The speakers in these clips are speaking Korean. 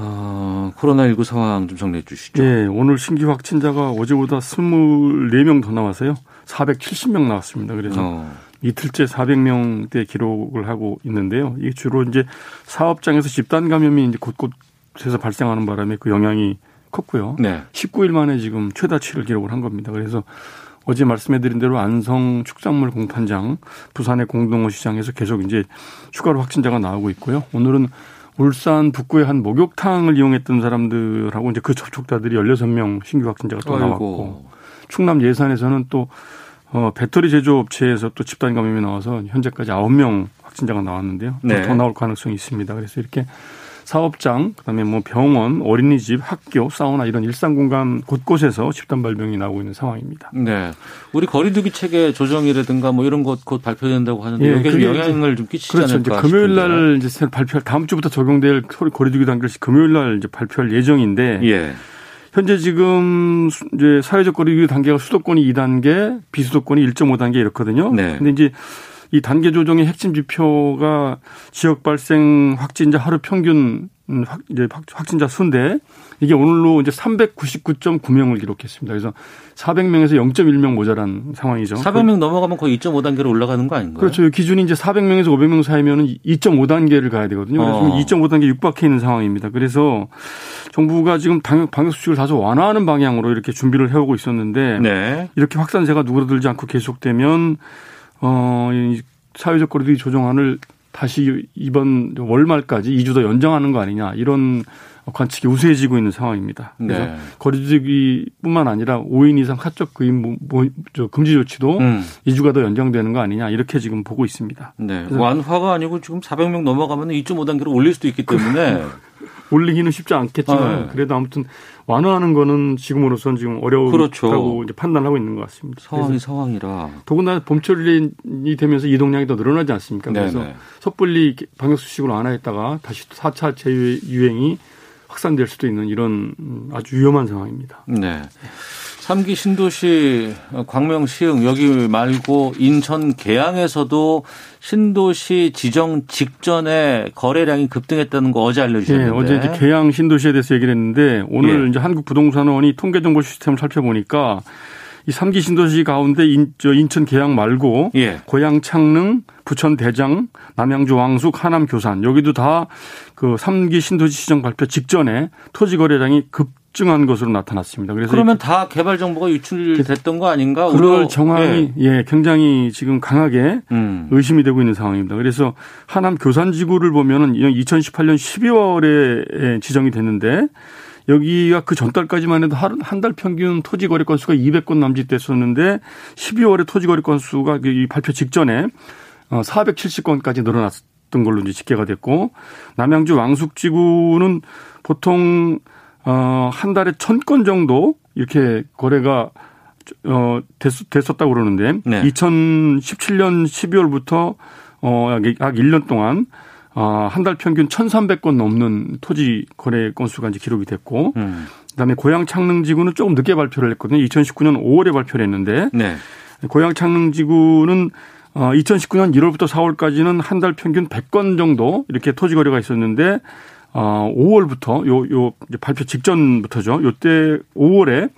어, 코로나19 상황 좀 정리해 주시죠. 예, 오늘 신규 확진자가 어제보다 24명 더 나와서요. 470명 나왔습니다. 그래서 어, 이틀째 400명대 기록을 하고 있는데요. 이게 주로 이제 사업장에서 집단 감염이 이제 곳곳에서 발생하는 바람에 그 영향이 컸고요. 네. 19일 만에 지금 최다치를 기록을 한 겁니다. 그래서 어제 말씀해드린 대로 안성 축산물 공판장, 부산의 공동어 시장에서 계속 이제 추가로 확진자가 나오고 있고요. 오늘은 울산 북구의 한 목욕탕을 이용했던 사람들하고 이제 그 접촉자들이 16명 신규 확진자가 또 나왔고 아이고. 충남 예산에서는 또 어, 배터리 제조업체에서 또 집단 감염이 나와서 현재까지 9명 확진자가 나왔는데요. 또 네. 더 나올 가능성이 있습니다. 그래서 이렇게 사업장, 그다음에 뭐 병원, 어린이집, 학교, 사우나 이런 일상 공간 곳곳에서 집단 발병이 나오고 있는 상황입니다. 네. 우리 거리두기 체계 조정이라든가 뭐 이런 것 곧 발표된다고 하는데 예, 여기에 영향을 좀 끼치지 그렇죠. 이제 않을까 금요일 싶은데요. 날 이제 새 발표 다음 주부터 적용될 거리- 거리두기 단계를 금요일 날 이제 발표할 예정인데 예. 현재 지금 수- 이제 사회적 거리두기 단계가 수도권이 2단계, 비수도권이 1.5단계 이렇거든요. 네. 근데 이제 이 단계 조정의 핵심 지표가 지역 발생 확진자 하루 평균 음, 확, 이제 확- 확진자 수인데 이게 오늘로 이제 399.9명을 기록했습니다. 그래서 400명에서 0.1명 모자란 상황이죠. 400명 넘어가면 거의 2.5단계로 올라가는 거 아닌가요? 그렇죠. 기준이 이제 400명에서 500명 사이면은 2.5단계를 가야 되거든요. 그래서 어. 2.5단계 육박해 있는 상황입니다. 그래서 정부가 지금 방역, 방역 수칙을 다소 완화하는 방향으로 이렇게 준비를 해오고 있었는데 네. 이렇게 확산세가 누그러들지 않고 계속되면 어, 이 사회적 거리두기 조정안을 다시 이번 월말까지 2주 더 연장하는 거 아니냐 이런 관측이 우세해지고 있는 상황입니다. 그래서 네. 거리두기뿐만 아니라 5인 이상 사적 저 금지 조치도 음. 2주가 더 연장되는 거 아니냐 이렇게 지금 보고 있습니다. 네. 완화가 아니고 지금 400명 넘어가면 2.5 단계로 올릴 수도 있기 때문에 올리기는 쉽지 않겠지만 아, 네. 그래도 아무튼 완화하는 거는 지금으로선 지금 어려우다고 그렇죠. 이제 판단하고 있는 것 같습니다. 상황이 상황이라. 더군다나 봄철이 되면서 이동량이 더 늘어나지 않습니까? 그래서 네네. 섣불리 방역 수칙으로 완화했다가 다시 또 4차 재유행이 확산될 수도 있는 이런 음, 아주 위험한 상황입니다. 네. 3기 신도시 광명 시흥 여기 말고 인천 계양에서도 신도시 지정 직전에 거래량이 급등했다는 거 어제 예, 알려주셨는데. 어제 이제 계양 신도시에 대해서 얘기를 했는데 오늘 예. 이제 한국부동산원이 통계정보 시스템을 살펴보니까 이 3기 신도시 가운데 인, 저 인천 계양 말고 예. 고양 창릉, 부천 대장, 남양주 왕숙, 하남 교산 여기도 다 그 3기 신도시 지정 발표 직전에 토지 거래량이 급 증한 것으로 나타났습니다. 그래서 그러면 다 개발 정보가 유출됐던 거 아닌가? 그럴 정황이 예, 굉장히 지금 강하게 음. 의심이 되고 있는 상황입니다. 그래서 하남 교산지구를 보면은 2018년 12월에 지정이 됐는데 여기가 그 전달까지만 해도 한 달 평균 토지 거래 건수가 200건 남짓 됐었는데 12월에 토지 거래 건수가 이 발표 직전에 470건까지 늘어났던 걸로 이제 집계가 됐고 남양주 왕숙지구는 보통 어 한 달에 1000건 정도 이렇게 거래가 어 됐, 됐었다고 그러는데 네. 2017년 12월부터 어 약 약 1년 동안 어 한 달 평균 1,300건 넘는 토지 거래 건수가 이제 기록이 됐고 음. 그다음에 고양 창릉지구는 조금 늦게 발표를 했거든요. 2019년 5월에 발표를 했는데 네. 고양 창릉지구는 어 2019년 1월부터 4월까지는 한 달 평균 100건 정도 이렇게 토지 거래가 있었는데 어 5월부터 요 요 발표 직전부터죠. 요때 5월에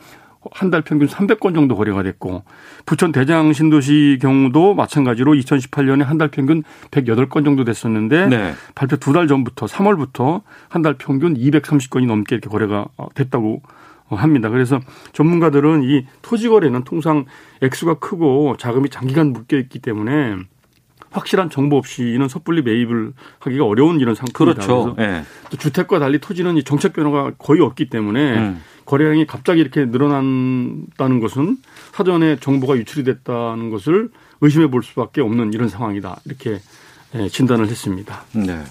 한 달 평균 300건 정도 거래가 됐고 부천 대장 신도시 경우도 마찬가지로 2018년에 한 달 평균 108건 정도 됐었는데 네. 발표 두 달 전부터 3월부터 한 달 평균 230건이 넘게 이렇게 거래가 됐다고 합니다. 그래서 전문가들은 이 토지 거래는 통상 액수가 크고 자금이 장기간 묶여 있기 때문에 확실한 정보 없이는 섣불리 매입을 하기가 어려운 이런 상품이다. 그렇죠. 예. 또 주택과 달리 토지는 이 정책 변화가 거의 없기 때문에 음. 거래량이 갑자기 이렇게 늘어난다는 것은 사전에 정보가 유출이 됐다는 것을 의심해 볼 수밖에 없는 이런 상황이다. 이렇게 예, 진단을 했습니다. 네.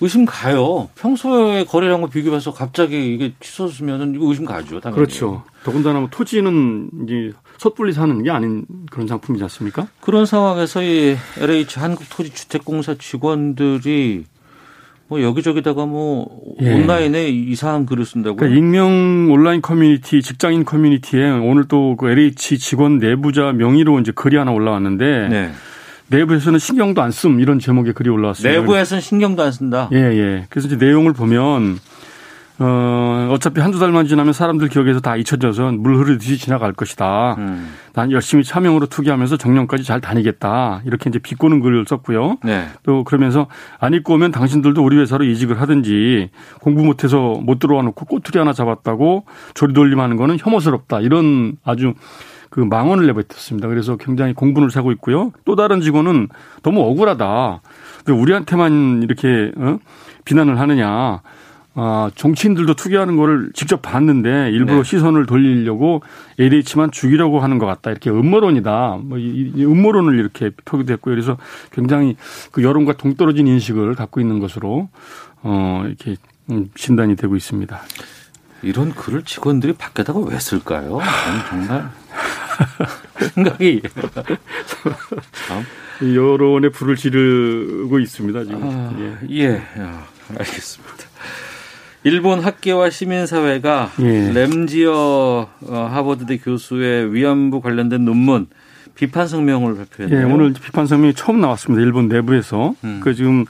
의심 가요. 평소에 거래량과 비교해서 갑자기 이게 치솟으면 이거 의심 가죠. 당연히. 그렇죠. 더군다나 뭐 토지는 이제 섣불리 사는 게 아닌 그런 상품이지 않습니까? 그런 상황에서 이 LH 한국토지주택공사 직원들이 뭐 여기저기다가 뭐 예. 온라인에 이상한 글을 쓴다고. 그러니까 익명 온라인 커뮤니티, 직장인 커뮤니티에 오늘 또 그 LH 직원 내부자 명의로 이제 글이 하나 올라왔는데 네. 내부에서는 신경도 안 씀 이런 제목의 글이 올라왔습니다. 내부에서는 신경도 안 쓴다. 예, 예. 그래서 이제 내용을 보면 어, 어차피 한두 달만 지나면 사람들 기억에서 다 잊혀져서 물 흐르듯이 지나갈 것이다. 음. 난 열심히 차명으로 투기하면서 정년까지 잘 다니겠다. 이렇게 이제 비꼬는 글을 썼고요. 네. 또 그러면서 안 입고 오면 당신들도 우리 회사로 이직을 하든지 공부 못해서 못 들어와 놓고 꼬투리 하나 잡았다고 조리돌림 하는 거는 혐오스럽다. 이런 아주 그 망언을 내뱉었습니다. 그래서 굉장히 공분을 사고 있고요. 또 다른 직원은 너무 억울하다. 왜 우리한테만 이렇게 어? 비난을 하느냐. 아, 정치인들도 투기하는 거를 직접 봤는데 일부러 네. 시선을 돌리려고 LH만 죽이려고 하는 것 같다. 이렇게 음모론이다. 뭐 이, 이 음모론을 이렇게 표기됐고요. 그래서 굉장히 그 여론과 동떨어진 인식을 갖고 있는 것으로 어, 이렇게 음, 진단이 되고 있습니다. 이런 글을 직원들이 밖에다가 왜 쓸까요? 정말 생각이 여론의 불을 지르고 있습니다. 지금. 아, 예. 예, 아, 알겠습니다. 일본 학계와 시민사회가 예. 램지어 어, 하버드대 교수의 위안부 관련된 논문 비판 성명을 발표했네요. 예, 오늘 비판 성명이 처음 나왔습니다. 일본 내부에서. 음. 그 지금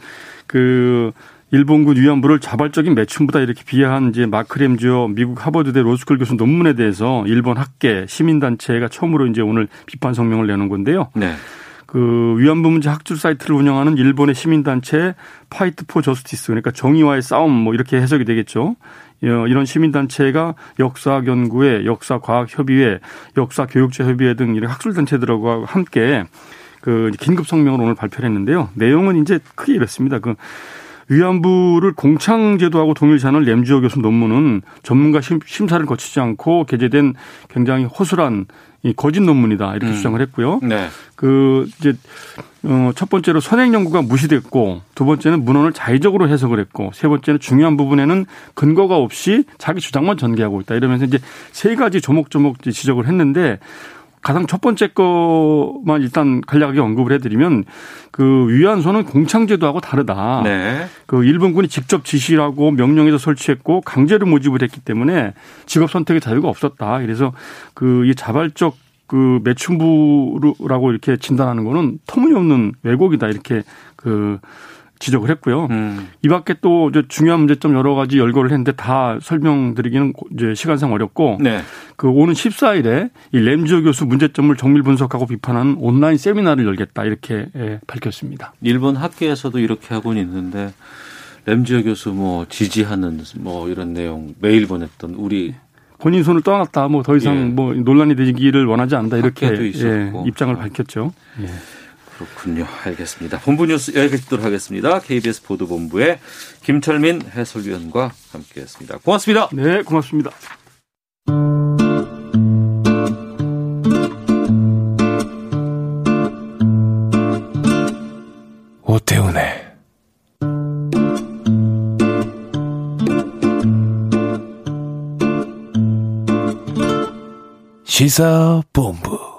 그 일본군 위안부를 자발적인 매춘부다 이렇게 비하한 이제 마크 램지어 미국 하버드대 로스쿨 교수 논문에 대해서 일본 학계 시민단체가 처음으로 이제 오늘 비판 성명을 내는 건데요. 네. 그 위안부 문제 학술 사이트를 운영하는 일본의 시민단체 Fight for Justice 그러니까 정의와의 싸움 뭐 이렇게 해석이 되겠죠. 어, 이런 시민단체가 역사연구회, 역사과학협의회, 역사교육자협의회 등 이런 학술단체들하고 함께 그 긴급 성명을 오늘 발표를 했는데요. 내용은 이제 크게 이렇습니다. 그 위안부를 공창제도하고 동일시하는 램지어 교수 논문은 전문가 심, 심사를 거치지 않고 게재된 굉장히 허술한 이 거짓 논문이다 이렇게 음. 주장을 했고요. 네. 그 이제 어첫 번째로 선행 연구가 무시됐고 두 번째는 문헌을 자의적으로 해석을 했고 세 번째는 중요한 부분에는 근거가 없이 자기 주장만 전개하고 있다 이러면서 이제 세 가지 조목조목 지적을 했는데 가장 첫 번째 거만 일단 간략하게 언급을 해드리면 그 위안소는 공창제도하고 다르다. 네. 그 일본군이 직접 지시하고 명령해서 설치했고 강제로 모집을 했기 때문에 직업 선택의 자유가 없었다. 그래서 그 이 자발적 그 매춘부라고 이렇게 진단하는 거는 터무니없는 왜곡이다 이렇게 그 지적을 했고요. 음. 이 밖에 또 이제 중요한 문제점 여러 가지 열거를 했는데 다 설명드리기는 이제 시간상 어렵고 네. 그 오는 14일에 이 램지오 교수 문제점을 정밀 분석하고 비판하는 온라인 세미나를 열겠다 이렇게 예, 밝혔습니다. 일본 학계에서도 이렇게 하고는 있는데 램지어 교수 뭐 지지하는 뭐 이런 내용 메일 보냈던 우리 본인 손을 떠났다. 뭐 더 이상 예. 뭐 논란이 되기를 원하지 않는다. 이렇게 예. 입장을 밝혔죠. 예. 그렇군요. 알겠습니다. 본부 뉴스 여기까지 듣도록 하겠습니다. KBS 보도본부의 김철민 해설위원과 함께했습니다. 고맙습니다. 네, 고맙습니다. 오태훈의 시사본부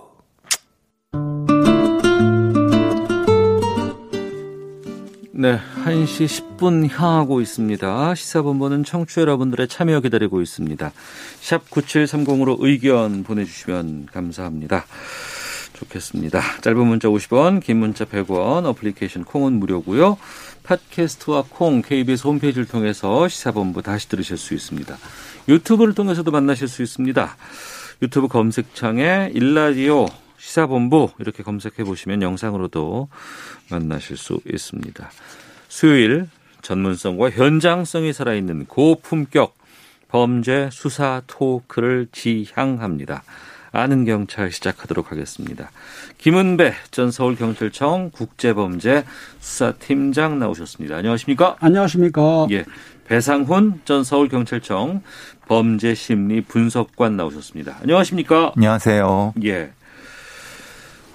네, 1시 10분 향하고 있습니다. 시사본부는 청취 자 여러분들의 참여 기다리고 있습니다. 샵 9730으로 의견 보내주시면 감사합니다. 좋겠습니다. 짧은 문자 50원, 긴 문자 100원, 어플리케이션 콩은 무료고요. 팟캐스트와 콩, KBS 홈페이지를 통해서 시사본부 다시 들으실 수 있습니다. 유튜브를 통해서도 만나실 수 있습니다. 유튜브 검색창에 일라디오 시사본부 이렇게 검색해 보시면 영상으로도 만나실 수 있습니다. 수요일 전문성과 현장성이 살아있는 고품격 범죄 수사 토크를 지향합니다. 아는 경찰 시작하도록 하겠습니다. 김은배 전 서울경찰청 국제범죄 수사팀장 나오셨습니다. 안녕하십니까? 안녕하십니까. 예. 배상훈 전 서울경찰청 범죄심리 분석관 나오셨습니다. 안녕하십니까? 안녕하세요. 예.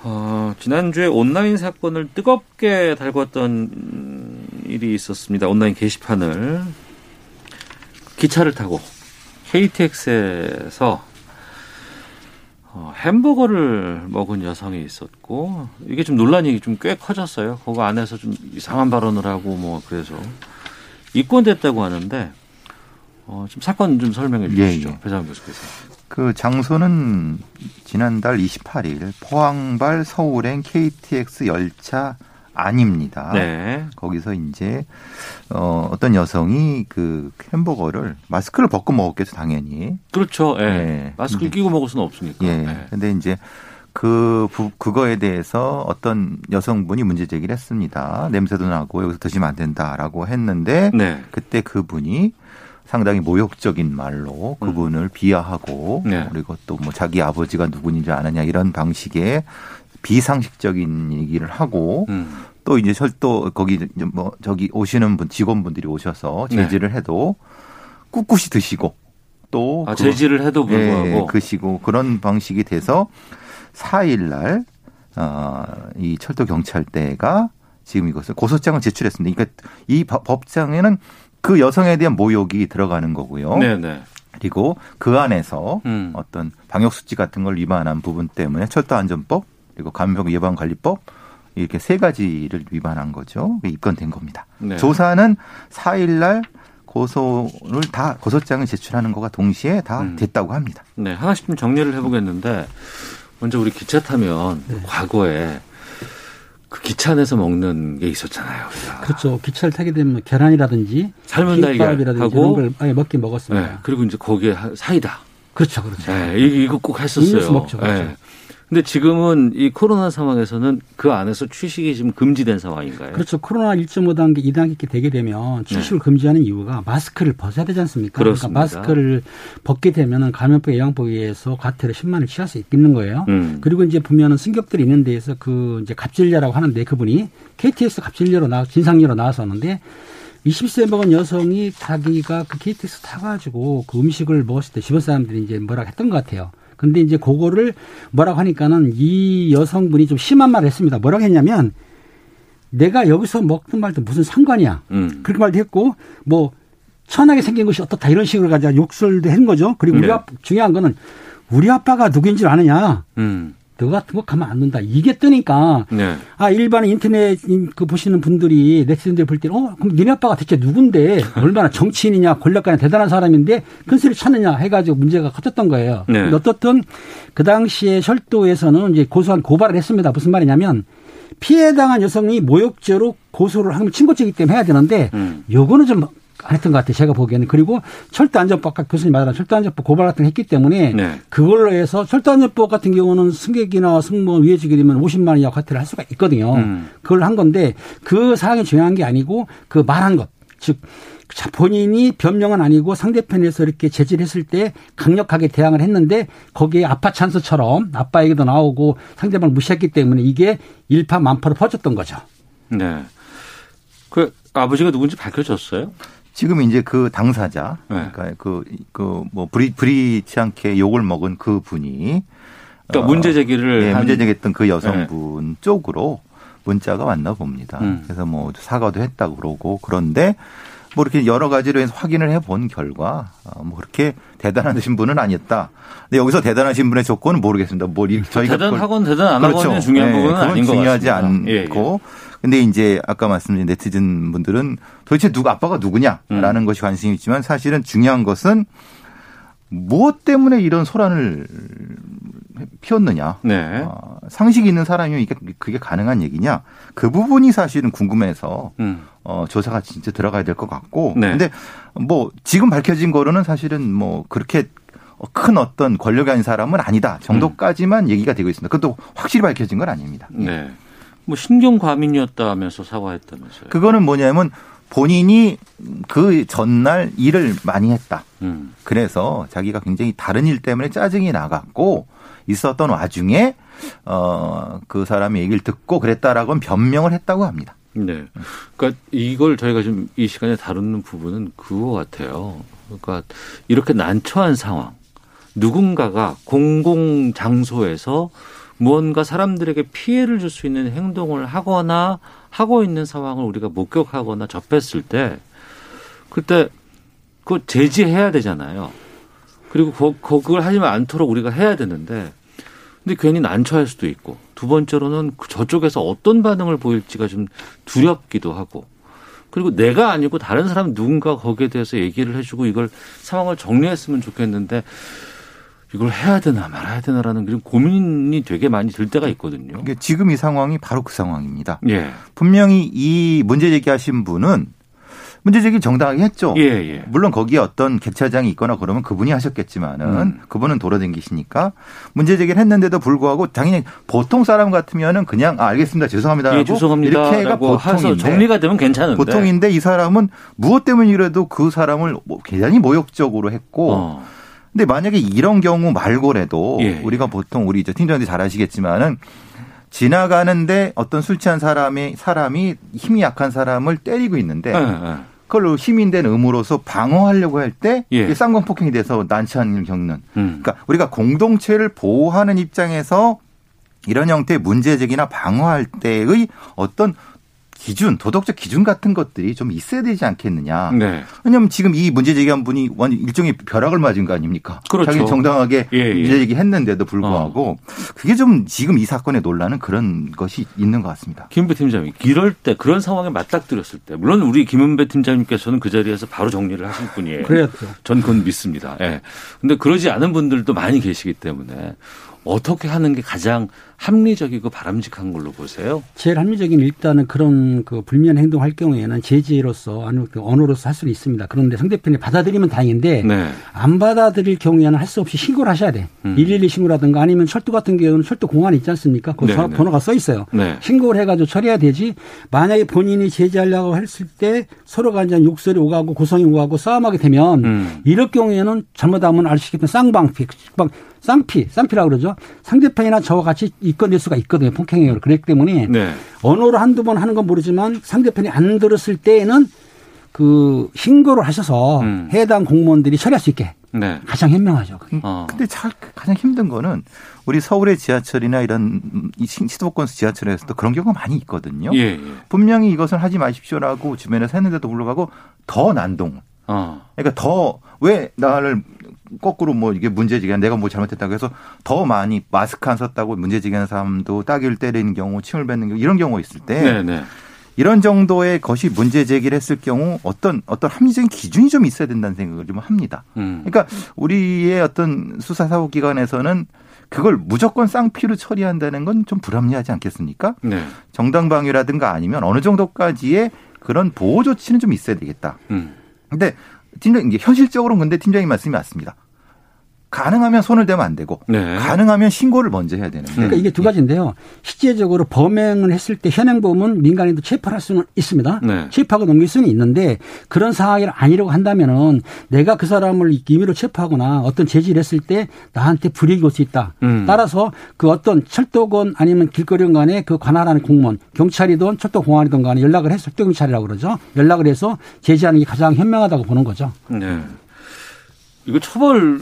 어, 지난주에 온라인 사건을 뜨겁게 달궜던 일이 있었습니다. 온라인 게시판을 기차를 타고 KTX에서 어, 햄버거를 먹은 여성이 있었고 이게 좀 논란이 좀 꽤 커졌어요. 그거 안에서 좀 이상한 발언을 하고 뭐 그래서 입건됐다고 하는데 어, 좀 사건 좀 설명해 예, 주시죠. 예. 배상 교수께서. 그 장소는 지난달 28일 포항발 서울행 KTX 열차 안입니다. 네. 거기서 이제 어 어떤 여성이 그 햄버거를 마스크를 벗고 먹었겠죠, 당연히. 그렇죠. 예. 예. 마스크를 끼고 먹을 수는 없으니까. 예. 예. 근데 이제 그 부, 그거에 대해서 어떤 여성분이 문제 제기를 했습니다. 냄새도 나고 여기서 드시면 안 된다라고 했는데 네. 그때 그분이 상당히 모욕적인 말로 그분을 비하하고 음. 네. 그리고 또 뭐 자기 아버지가 누구인지 아느냐 이런 방식의 비상식적인 얘기를 하고 음. 또 이제 철도 거기 뭐 저기 오시는 분 직원분들이 오셔서 네. 제지를 해도 꿋꿋이 드시고 또 아, 그- 제지를 해도 불구하고. 예, 그시고 그런 방식이 돼서 4일 날 어, 이 철도 경찰대가 지금 이것을 고소장을 제출했습니다. 그러니까 이 법- 법장에는 그 여성에 대한 모욕이 들어가는 거고요. 네네. 그리고 그 안에서 음. 어떤 방역 수치 같은 걸 위반한 부분 때문에 철도 안전법 그리고 감염병 예방 관리법 이렇게 세 가지를 위반한 거죠. 입건된 겁니다. 네. 조사는 4일 날 고소를 다 고소장을 제출하는 거가 동시에 다 음. 됐다고 합니다. 네, 하나씩 좀 정리를 해보겠는데, 먼저 우리 기차 타면 네. 과거에 그 기차 안에서 먹는 게 있었잖아요. 우리가. 그렇죠. 기차를 타게 되면 계란이라든지 삶은 달걀 김밥이라든지 하고, 이런 걸 아예 먹긴 먹었습니다. 네, 그리고 이제 거기에 하- 사이다. 그렇죠, 그렇죠. 네, 이거, 이거 꼭 했었어요. 음료수 먹죠, 그렇죠. 네. 근데 지금은 이 코로나 상황에서는 그 안에서 취식이 지금 금지된 상황인가요? 그렇죠. 코로나 1.5 단계, 2단계 되게 되면 출시를 금지하는 이유가 마스크를 벗어야 되지 않습니까? 네. 그렇습니다. 러니까 마스크를 벗게 되면은 감염병 예방법에 의해서 과태료 10만을 취할 수 있는 거예요. 음. 그리고 이제 보면은 승격들이 있는 데에서 그 이제 갑질녀라고 하는데 그분이 KTX 갑질녀로 나 진상녀로 나왔었는데 20세 먹은 여성이 자기가 그 KTX 타가지고 그 음식을 먹었을 때 주변 사람들이 이제 뭐라 했던 것 같아요. 근데 이제 그거를 뭐라고 하니까는 이 여성분이 좀 심한 말을 했습니다. 뭐라고 했냐면 내가 여기서 먹든 말든 무슨 상관이야. 음. 그렇게 말도 했고 뭐 천하게 생긴 것이 어떻다 이런 식으로 가지고 욕설도 한 거죠. 그리고 우리 네. 아, 중요한 거는 우리 아빠가 누구인 줄 아느냐. 음. 너 같은 거 가면 안 된다. 이게 뜨니까 네. 아 일반 인터넷 그 보시는 분들이 네티즌들 볼 때는 어 그럼 니네 아빠가 대체 누군데 얼마나 정치인이냐 권력가냐 대단한 사람인데 큰 소리 찾느냐 해가지고 문제가 커졌던 거예요. 네. 어떻든 그 당시에 철도에서는 이제 고소한 고발을 했습니다. 무슨 말이냐면 피해당한 여성이 모욕죄로 고소를 하면 친고죄이기 때문에 해야 되는데 음. 요거는 좀안 했던 것 같아요. 제가 보기에는. 그리고 철도안전법, 아까 교수님 말한 철도안전법 고발 같은 거 했기 때문에 네. 그걸로 해서 철도안전법 같은 경우는 승객이나 승무원 위해지게 되면 50만 원 이하 과태를 할 수가 있거든요. 음. 그걸 한 건데 그 사항이 중요한 게 아니고 그 말한 것. 즉, 자, 본인이 변명은 아니고 상대편에서 이렇게 제지를 했을 때 강력하게 대항을 했는데 거기에 아빠 찬스처럼 아빠 얘기도 나오고 상대방을 무시했기 때문에 이게 일파만파로 퍼졌던 거죠. 네. 그 아버지가 누군지 밝혀졌어요? 지금 이제 그 당사자, 네. 그러니까 그, 그, 뭐, 불이, 불이치 않게 욕을 먹은 그 분이. 그러니까 문제 제기를 예, 한- 문제 제기했던 그 여성분 쪽으로 문자가 왔나 봅니다. 음. 그래서 뭐 사과도 했다고 그러고 그런데 뭐 이렇게 여러 가지로 해서 확인을 해본 결과 어, 뭐 그렇게 대단하신 분은 아니었다. 근데 여기서 대단하신 분의 조건은 모르겠습니다. 뭐 이렇게 저희가 대단하건 대단 안 그렇죠. 중요한 예, 부분은 아닌 것 중요하지 같습니다. 예, 않고 근데 이제 아까 말씀드린 네티즌 분들은 도대체 누가 아빠가 누구냐라는 음. 것이 관심이 있지만 사실은 중요한 것은 무엇 때문에 이런 소란을 피웠느냐. 네. 어, 상식이 있는 사람이면 이게 그게 가능한 얘기냐. 그 부분이 사실은 궁금해서 음. 어, 조사가 진짜 들어가야 될 것 같고. 네. 근데 뭐 지금 밝혀진 거로는 사실은 뭐 그렇게 큰 어떤 권력이 아닌 사람은 아니다 정도까지만 음. 얘기가 되고 있습니다. 그것도 확실히 밝혀진 건 아닙니다. 네. 뭐 신경 과민이었다면서 사과했다면서요. 그거는 뭐냐면 본인이 그 전날 일을 많이 했다. 음. 그래서 자기가 굉장히 다른 일 때문에 짜증이 나갔고 있었던 와중에 어그 사람의 얘기를 듣고 그랬다라고는 변명을 했다고 합니다. 네. 그러니까 이걸 저희가 지금 이 시간에 다루는 부분은 그거 같아요. 그러니까 이렇게 난처한 상황. 누군가가 공공 장소에서 무언가 사람들에게 피해를 줄 수 있는 행동을 하거나 하고 있는 상황을 우리가 목격하거나 접했을 때 그때 그거 제지해야 되잖아요. 그리고 그, 그걸 하지 않도록 우리가 해야 되는데 근데 괜히 난처할 수도 있고 두 번째로는 그 저쪽에서 어떤 반응을 보일지가 좀 두렵기도 하고 그리고 내가 아니고 다른 사람 누군가 거기에 대해서 얘기를 해주고 이걸 상황을 정리했으면 좋겠는데 이걸 해야 되나 말아야 되나라는 그런 고민이 되게 많이 들 때가 있거든요. 이게 지금 이 상황이 바로 그 상황입니다. 예. 분명히 이 문제 제기하신 분은 문제 제기 정당하게 했죠. 예, 예. 물론 거기에 어떤 객차장이 있거나 그러면 그분이 하셨겠지만은 음. 그분은 돌아다니시니까 문제 제기를 했는데도 불구하고 당연히 보통 사람 같으면은 그냥 아, 알겠습니다 죄송합니다 예, 죄송합니다. 이렇게가 라고 해서 보통인데 정리가 되면 괜찮은데. 보통인데 이 사람은 무엇 때문이라도 그 사람을 뭐 대단히 모욕적으로 했고 어. 근데 만약에 이런 경우 말고라도 예. 우리가 보통 우리 이제 팀장님들 잘 아시겠지만은 지나가는데 어떤 술 취한 사람이 사람이 힘이 약한 사람을 때리고 있는데 예, 예. 그걸로 시민된 의무로서 방어하려고 할때 예. 쌍방 폭행이 돼서 난처한 일을 겪는. 음. 그러니까 우리가 공동체를 보호하는 입장에서 이런 형태의 문제 제기나 방어할 때의 어떤 기준, 도덕적 기준 같은 것들이 좀 있어야 되지 않겠느냐. 네. 왜냐하면 지금 이 문제 제기한 분이 완전 일종의 벼락을 맞은 거 아닙니까? 그렇죠. 자기 정당하게 예, 예. 문제 제기했는데도 불구하고 그게 좀 지금 이 사건의 논란은 그런 것이 있는 것 같습니다. 김은배 팀장님, 이럴 때 그런 상황에 맞닥뜨렸을 때 물론 우리 김은배 팀장님께서는 그 자리에서 바로 정리를 하실 분이에요. 그랬죠. 전 그건 믿습니다. 예. 근데 그러지 않은 분들도 많이 계시기 때문에 어떻게 하는 게 가장 합리적이고 바람직한 걸로 보세요? 제일 합리적인 일단은 그런 그 불미한 행동할 경우에는 제지로서 아니면 그 언어로서 할 수는 있습니다. 그런데 상대편이 받아들이면 다행인데 네. 안 받아들일 경우에는 할 수 없이 신고를 하셔야 돼. 음. 112 신고라든가 아니면 철도 같은 경우는 철도 공안이 있지 않습니까? 그 네, 네. 번호가 써 있어요. 네. 신고를 해가지고 처리해야 되지. 만약에 본인이 제지하려고 했을 때 서로가 이제 욕설이 오가고 고성이 오가고 싸움하게 되면 음. 이럴 경우에는 잘못하면 아시겠지만 쌍방피, 쌍- 쌍피, 쌍피라고 그러죠. 상대편이나 저와 같이 이끌릴 수가 있거든요. 폭행행위를. 그렇기 때문에 네. 언어로 한두 번 하는 건 모르지만 상대편이 안 들었을 때에는 그 신고를 하셔서 음. 해당 공무원들이 처리할 수 있게 네. 가장 현명하죠. 그게. 어. 근데 잘 가장 힘든 거는 우리 서울의 지하철이나 이런 이 시도권 지하철에서도 그런 경우가 많이 있거든요. 예, 예. 분명히 이것은 하지 마십시오라고 주변에서 했는데도 불구하고 더 난동. 어. 그러니까 더 왜 나를 거꾸로 뭐 이게 문제지기한 내가 뭐 잘못했다고 해서 더 많이 마스크 안 썼다고 문제지기한 사람도 따귀를 때리는 경우 침을 뱉는 경우 이런 경우가 있을 때 네, 네. 이런 정도의 것이 문제 제기를 했을 경우 어떤 어떤 합리적인 기준이 좀 있어야 된다는 생각을 좀 합니다. 음. 그러니까 우리의 어떤 수사 사법 기관에서는 그걸 무조건 쌍피로 처리한다는 건 좀 불합리하지 않겠습니까? 네. 정당 방위라든가 아니면 어느 정도까지의 그런 보호 조치는 좀 있어야 되겠다. 음. 근데 팀장 이게 현실적으로는 근데 팀장님 말씀이 맞습니다. 가능하면 손을 대면 안 되고 네. 가능하면 신고를 먼저 해야 되는데 그러니까 이게 두 가지인데요. 실제적으로 범행을 했을 때 현행범은 민간인도 체포할 수는 있습니다. 네. 체포하고 넘길 수는 있는데 그런 상황이 아니라고 한다면은 내가 그 사람을 임의로 체포하거나 어떤 제지를 했을 때 나한테 불이익이 올 수 있다. 음. 따라서 그 어떤 철도건 아니면 길거리건 간에 그 관할하는 공무원 경찰이든 철도공안이든 간에 연락을 해서 철도경찰이라고 그러죠. 연락을 해서 제지하는 게 가장 현명하다고 보는 거죠. 네. 이거 처벌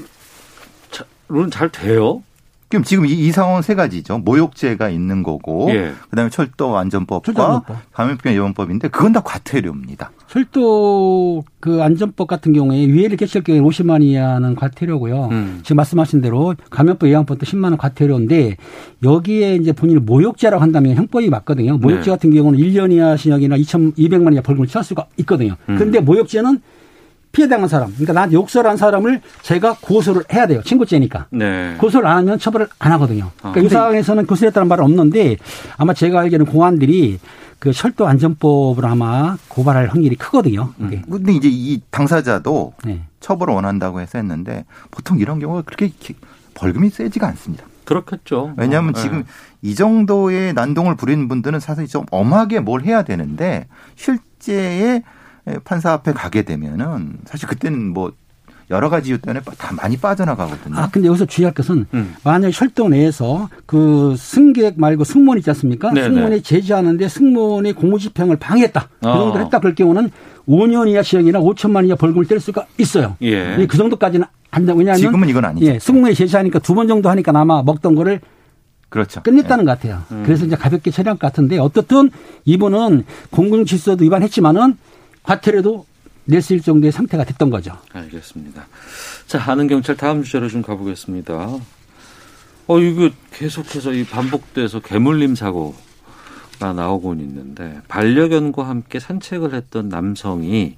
론잘 돼요? 그럼 지금 이, 이 상황은 세 가지죠. 모욕죄가 있는 거고 예. 그다음에 철도 안전법과 철도안전법. 감염병 예방법인데 그건 다 과태료입니다. 철도 그 안전법 같은 경우에 위해를 개최할 경우에 50만 이하는 과태료고요. 음. 지금 말씀하신 대로 감염법 예방법도 10만 원 과태료인데 여기에 이제 본인을 모욕죄라고 한다면 형법이 맞거든요. 모욕죄 네. 같은 경우는 1년 이하 징역이나 2,200만 이하 벌금을 처할 수가 있거든요. 음. 그런데 모욕죄는 피해당한 사람, 그러니까 나한테 욕설한 사람을 제가 고소를 해야 돼요. 친구죄니까. 네. 고소를 안 하면 처벌을 안 하거든요. 아, 그러니까 이 상황에서는 고소했다는 말은 없는데 아마 제가 알기로는 공안들이 그 철도 안전법으로 아마 고발할 확률이 크거든요. 그게. 근데 이제 이 당사자도 네. 처벌을 원한다고 해서 했는데 보통 이런 경우가 그렇게 기- 벌금이 세지가 않습니다. 그렇겠죠. 왜냐하면 어, 지금 예. 이 정도의 난동을 부리는 분들은 사실 좀 엄하게 뭘 해야 되는데 실제의 판사 앞에 가게 되면은 사실 그때는 뭐 여러 가지 이유 때문에 다 많이 빠져나가거든요. 아, 근데 여기서 주의할 것은 음. 만약 철도 내에서 그 승객 말고 승무원 있지 않습니까? 네네. 승무원이 제지하는데 승무원의 공무집행을 방해했다. 그 어. 정도를 했다 그럴 경우는 5년 이하 시형이나 5천만 이하 벌금을 때릴 수가 있어요. 예. 그 정도까지는 안 돼. 왜냐하면 지금은 이건 아니죠. 예, 승무원이 제지하니까 두 번 정도 하니까 아마 먹던 거를 그렇죠. 끝냈다는 것 같아요. 음. 그래서 이제 가볍게 처리할 것 같은데 어떻든 이분은 공공질서도 위반했지만은 과태료도 낼 수 있을 정도의 상태가 됐던 거죠. 알겠습니다. 자, 아는 경찰 다음 주제로 좀 가보겠습니다. 어, 이거 계속해서 이 반복돼서 개물림 사고가 나오곤 있는데 반려견과 함께 산책을 했던 남성이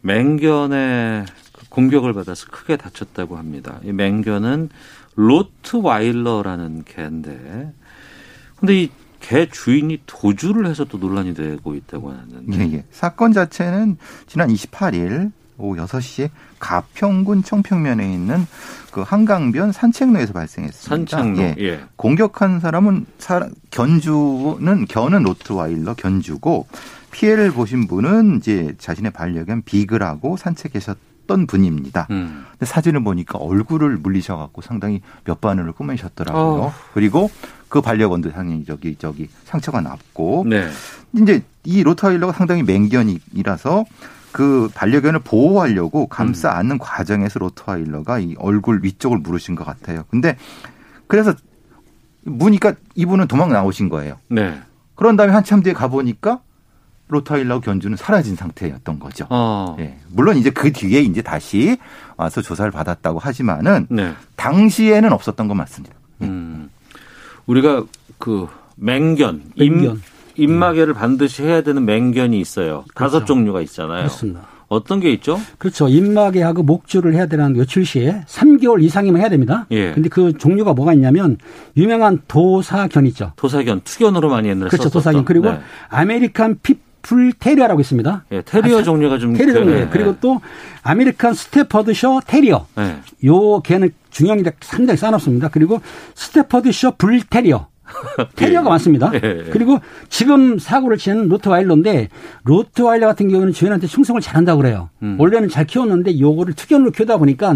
맹견의 그 공격을 받아서 크게 다쳤다고 합니다. 이 맹견은 로트와일러라는 개인데, 근데 이 개 주인이 도주를 해서 또 논란이 되고 있다고 하는데. 예, 예. 사건 자체는 지난 28일 오후 6시에 가평군 청평면에 있는 그 한강변 산책로에서 발생했습니다. 산책로. 예. 예. 공격한 사람은 사람, 견주는 견은 로트와일러 견주고 피해를 보신 분은 이제 자신의 반려견 비글하고 산책하셨던 분입니다. 음. 근데 사진을 보니까 얼굴을 물리셔 갖고 상당히 몇 바늘을 꾸미셨더라고요. 어. 그리고 그 반려견도 상당히 저기 저기 상처가 났고 네. 이제 이 로트와일러가 상당히 맹견이라서 그 반려견을 보호하려고 감싸 안는 과정에서 로트와일러가 이 얼굴 위쪽을 물으신 것 같아요. 근데 그래서 무니까 이분은 도망 나오신 거예요. 네. 그런 다음에 한참 뒤에 가보니까 로트와일러 견주는 사라진 상태였던 거죠. 어. 예. 물론 이제 그 뒤에 이제 다시 와서 조사를 받았다고 하지만은 네. 당시에는 없었던 건 맞습니다. 음. 우리가 그 맹견, 맹견. 임, 입마개를 반드시 해야 되는 맹견이 있어요. 다섯 종류가 있잖아요. 그렇습니다. 어떤 게 있죠? 그렇죠. 입마개하고 목줄을 해야 되는 외출 시에 3개월 이상이면 해야 됩니다. 예. 근데 그 종류가 뭐가 있냐면 유명한 도사견 있죠. 도사견, 투견으로 많이 옛날에 그렇죠. 썼었던. 도사견. 그리고 네. 아메리칸 핏 불 테리어라고 있습니다. 예, 테리어 아, 종류가 좀 테리어 종류. 네, 그리고 네. 또 아메리칸 스태퍼드셔 테리어. 네. 요 개는 중형인데 상당히 싸납습니다. 그리고 스태퍼드셔 불 테리어. 테리어가 예. 많습니다. 예, 예. 그리고 지금 사고를 치는 로트와일러인데 로트와일러 같은 경우는 주인한테 충성을 잘한다고 그래요. 음. 원래는 잘 키웠는데 요거를 투견으로 키우다 보니까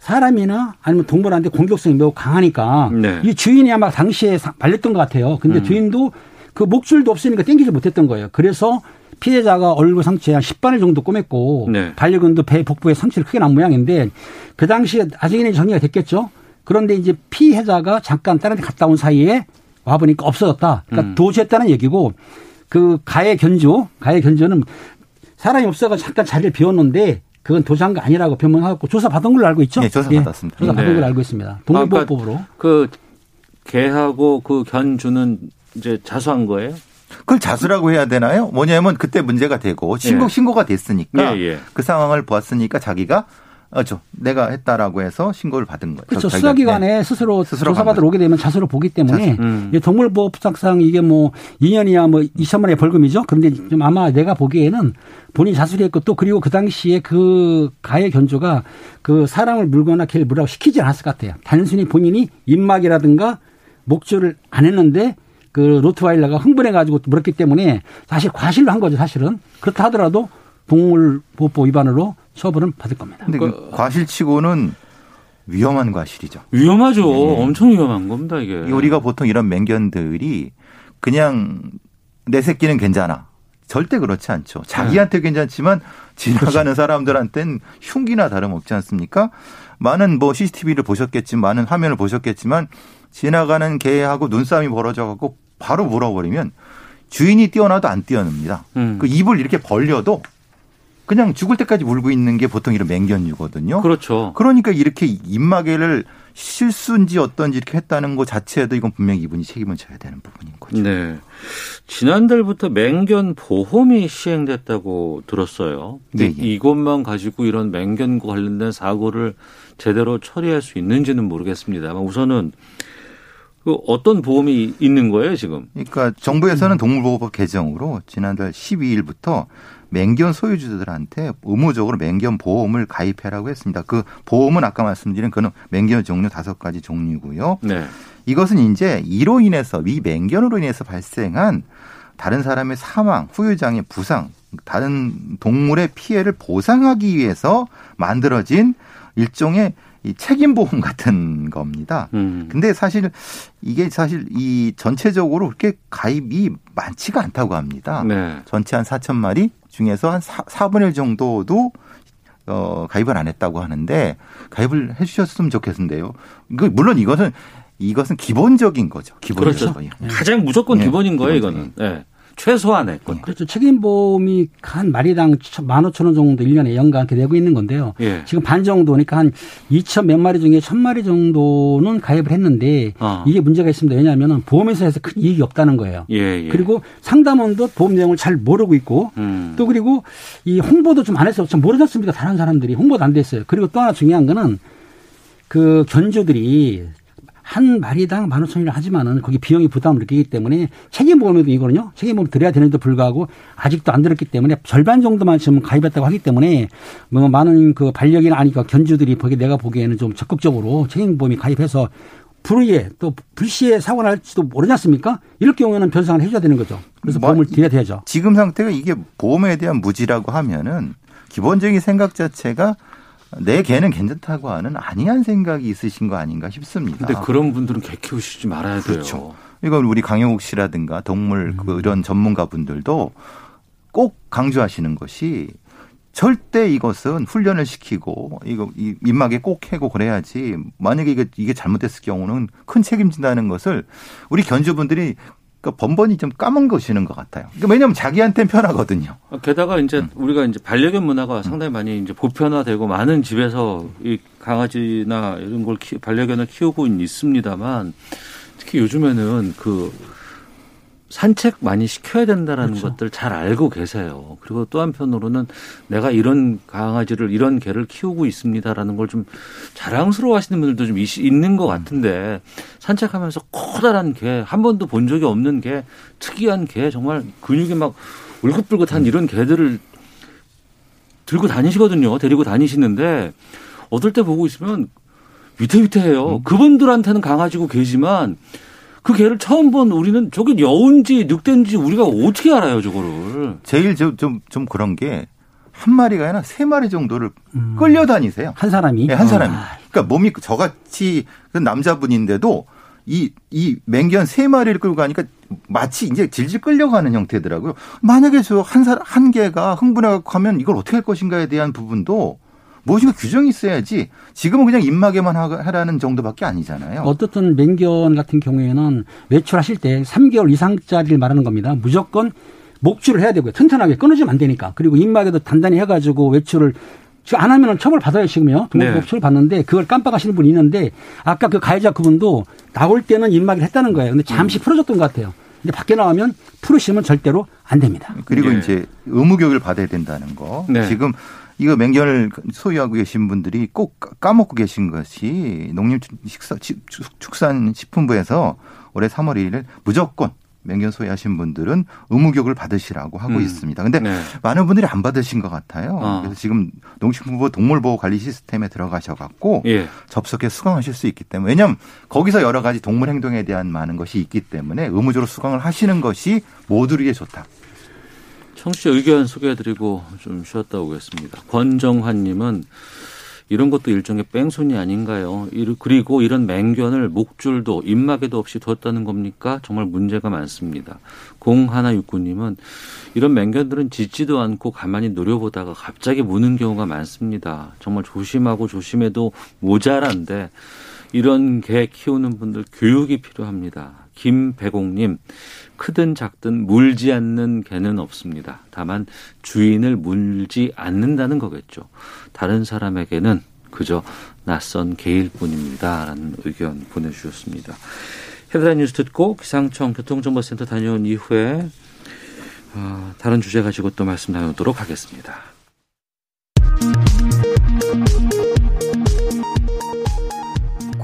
사람이나 아니면 동물한테 공격성이 매우 강하니까 네. 이 주인이 아마 당시에 사- 말렸던 것 같아요. 근데 음. 주인도 그 목줄도 없으니까 땡기지 못했던 거예요. 그래서 피해자가 얼굴 상처에 한 10바늘 정도 꼬맸고 네. 반려견도 배 복부에 상처를 크게 난 모양인데 그 당시에 나중에는 정리가 됐겠죠. 그런데 이제 피해자가 잠깐 다른 데 갔다 온 사이에 와 보니까 없어졌다. 그러니까 음. 도주했다는 얘기고 그 가해 견주, 가해 견주는 사람이 없어가 잠깐 자리를 비웠는데 그건 도주한 거 아니라고 변명하고 조사 받은 걸로 알고 있죠. 예, 조사 받았습니다. 조사 받은 네. 걸로 알고 있습니다. 동물보호법으로. 그 개하고 그 견주는 이제 자수한 거예요? 그걸 자수라고 해야 되나요? 뭐냐면 그때 문제가 되고 신고 예. 신고가 됐으니까 예, 예. 그 상황을 보았으니까 자기가 어저 내가 했다라고 해서 신고를 받은 거예요. 그렇죠. 수사기관에 네. 스스로, 스스로 조사받으러 간 오게 되면 자수를 보기 때문에 자수. 음. 이 동물보호법상 이게 뭐 2년이야 뭐 2천만 원의 벌금이죠. 그런데 좀 아마 내가 보기에는 본인이 자수를 했고 또 그리고 그 당시에 그 가해 견주가 그 사람을 물거나 개를 물라고 시키지 않았을 것 같아요. 단순히 본인이 입막이라든가 목줄을 안 했는데 그 로트와일러가 흥분해가지고 물었기 때문에 사실 과실로 한 거죠. 사실은 그렇다 하더라도 동물보호법 위반으로 처벌은 받을 겁니다. 근데 그 과실치고는 위험한 과실이죠. 위험하죠. 네. 엄청 위험한 겁니다, 이게. 이 우리가 보통 이런 맹견들이 그냥 내 새끼는 괜찮아. 절대 그렇지 않죠. 자기한테 괜찮지만 지나가는 사람들한테는 흉기나 다름없지 않습니까? 많은 뭐 CCTV를 보셨겠지만 많은 화면을 보셨겠지만 지나가는 개하고 눈싸움이 벌어져 갖고 바로 물어버리면 주인이 뛰어나도 안 뛰어납니다. 음. 그 입을 이렇게 벌려도 그냥 죽을 때까지 물고 있는 게 보통 이런 맹견류거든요. 그렇죠. 그러니까 이렇게 입마개를 실수인지 어떤지 이렇게 했다는 것 자체도 이건 분명히 이분이 책임을 져야 되는 부분인 거죠. 네. 지난달부터 맹견 보험이 시행됐다고 들었어요. 예, 예. 이것만 가지고 이런 맹견과 관련된 사고를 제대로 처리할 수 있는지는 모르겠습니다만 우선은 그 어떤 보험이 있는 거예요 지금? 그러니까 정부에서는 동물보호법 개정으로 지난달 12일부터 맹견 소유주들한테 의무적으로 맹견 보험을 가입해라고 했습니다. 그 보험은 아까 말씀드린 그는 맹견 종류 다섯 가지 종류고요. 네. 이것은 이제 이로 인해서 이 맹견으로 인해서 발생한 다른 사람의 사망, 후유장애, 부상, 다른 동물의 피해를 보상하기 위해서 만들어진 일종의 이 책임 보험 같은 겁니다. 음. 근데 사실 이게 사실 이 전체적으로 그렇게 가입이 많지가 않다고 합니다. 네. 전체 한 4천 마리 중에서 한 4, 4분의 1 정도도 어, 가입을 안 했다고 하는데 가입을 해 주셨으면 좋겠는데요. 이거 물론 이것은 이것은 기본적인 거죠. 기본적인 그렇죠. 거예요. 가장 무조건 네, 기본인 거예요 기본적인. 이거는. 네. 최소한의 것. 그렇죠. 책임보험이 한 마리당 15,000원 정도 1년에 연간 이렇게 내고 있는 건데요. 예. 지금 반 정도니까 한 2천 몇 마리 중에 1,000마리 정도는 가입을 했는데 어. 이게 문제가 있습니다. 왜냐하면 보험회사에서 큰 이익이 없다는 거예요. 예, 예. 그리고 상담원도 보험 내용을 잘 모르고 있고 음. 또 그리고 이 홍보도 좀 안 해서 좀 모르지 않습니까? 다른 사람들이 홍보도 안 됐어요. 그리고 또 하나 중요한 거는 그 견주들이 한 마리당 만 오천 원이라 하지만은 거기 비용이 부담을 느끼기 때문에 책임보험에도 이거는요. 책임보험 드려야 되는데도 불구하고 아직도 안 들었기 때문에 절반 정도만 지금 가입했다고 하기 때문에 뭐 많은 그 반려견 아니까 견주들이 보기 내가 보기에는 좀 적극적으로 책임보험이 가입해서 불의에 또 불시에 사고 날지도 모르지 않습니까? 이럴 경우에는 변상을 해줘야 되는 거죠. 그래서 뭐, 보험을 드려야 되죠. 지금 상태가 이게 보험에 대한 무지라고 하면은 기본적인 생각 자체가 내 개는 괜찮다고 하는 아니한 생각이 있으신 거 아닌가 싶습니다. 근데 그런 분들은 개 키우시지 말아야 돼요. 그렇죠. 이건 우리 강영욱 씨라든가 동물 그 이런 전문가 분들도 꼭 강조하시는 것이 절대 이것은 훈련을 시키고 이거 이 입막에 꼭 해고 그래야지 만약에 이게 이게 잘못됐을 경우는 큰 책임진다는 것을 우리 견주분들이 그러니까 번번이 좀 까먹으시는 것 같아요. 그러니까 왜냐하면 자기한테는 편하거든요. 게다가 이제 음. 우리가 이제 반려견 문화가 상당히 많이 이제 보편화되고 많은 집에서 이 강아지나 이런 걸 키, 반려견을 키우고 있습니다만 특히 요즘에는 그 산책 많이 시켜야 된다라는 그렇죠. 것들 잘 알고 계세요. 그리고 또 한편으로는 내가 이런 강아지를 이런 개를 키우고 있습니다라는 걸 좀 자랑스러워 하시는 분들도 좀 있- 있는 것 같은데 산책하면서 커다란 개, 한 번도 본 적이 없는 개, 특이한 개, 정말 근육이 막 울긋불긋한 이런 개들을 들고 다니시거든요. 데리고 다니시는데 어떨 때 보고 있으면 위태위태해요. 그분들한테는 강아지고 개지만 그 개를 처음 본 우리는 저게 여운지 늑대인지 우리가 어떻게 알아요, 저거를. 제일 좀 좀 좀 그런 게 한 마리가 아니라 세 마리 정도를 음. 끌려다니세요. 한 사람이 네, 한 사람이. 아, 그러니까 몸이 저같이 그 남자분인데도 이, 이 맹견 세 마리를 끌고 가니까 마치 이제 질질 끌려가는 형태더라고요. 만약에 저 한 사람, 한 개가 흥분해갖고 하면 이걸 어떻게 할 것인가에 대한 부분도 무엇인가 규정이 있어야지 지금은 그냥 입마개만 하- 하라는 정도밖에 아니잖아요. 어떻든 맹견 같은 경우에는 외출하실 때 3개월 이상짜리를 말하는 겁니다. 무조건 목줄을 해야 되고요. 튼튼하게 끊어지면 안 되니까. 그리고 입마개도 단단히 해가지고 외출을 지금 안 하면은 처벌 받아요 지금요. 네. 등록조를 받는데 그걸 깜빡하시는 분이 있는데 아까 그 가해자 그분도 나올 때는 입마개를 했다는 거예요. 근데 잠시 풀어줬던 것 같아요. 근데 밖에 나가면 풀으시면 절대로 안 됩니다. 그리고 예. 이제 의무 교육을 받아야 된다는 거. 네. 지금 이거 맹견을 소유하고 계신 분들이 꼭 까- 까먹고 계신 것이 농림축산식품부에서 올해 3월 2일 무조건 맹견 소유하신 분들은 의무 교육을 받으시라고 하고 음. 있습니다. 근데 네. 많은 분들이 안 받으신 것 같아요. 어. 그래서 지금 농식품부 동물보호 관리 시스템에 들어가셔 갖고 예. 접속해 수강하실 수 있기 때문에 왜냐하면 거기서 여러 가지 동물 행동에 대한 많은 것이 있기 때문에 의무적으로 수강을 하시는 것이 모두에게 좋다. 청취자 의견 소개해드리고 좀 쉬었다 오겠습니다. 권정환님은 이런 것도 일종의 뺑소니 아닌가요? 그리고 이런 맹견을 목줄도 입마개도 없이 두었다는 겁니까? 정말 문제가 많습니다. 0169님은 이런 맹견들은 짖지도 않고 가만히 노려보다가 갑자기 무는 경우가 많습니다. 정말 조심하고 조심해도 모자란데 이런 개 키우는 분들 교육이 필요합니다. 김배공님, 크든 작든 물지 않는 개는 없습니다. 다만 주인을 물지 않는다는 거겠죠. 다른 사람에게는 그저 낯선 개일 뿐입니다. 라는 의견 보내주셨습니다. 헤드라인 뉴스 듣고 기상청 교통정보센터 다녀온 이후에 어, 다른 주제 가지고 또 말씀 나누도록 하겠습니다.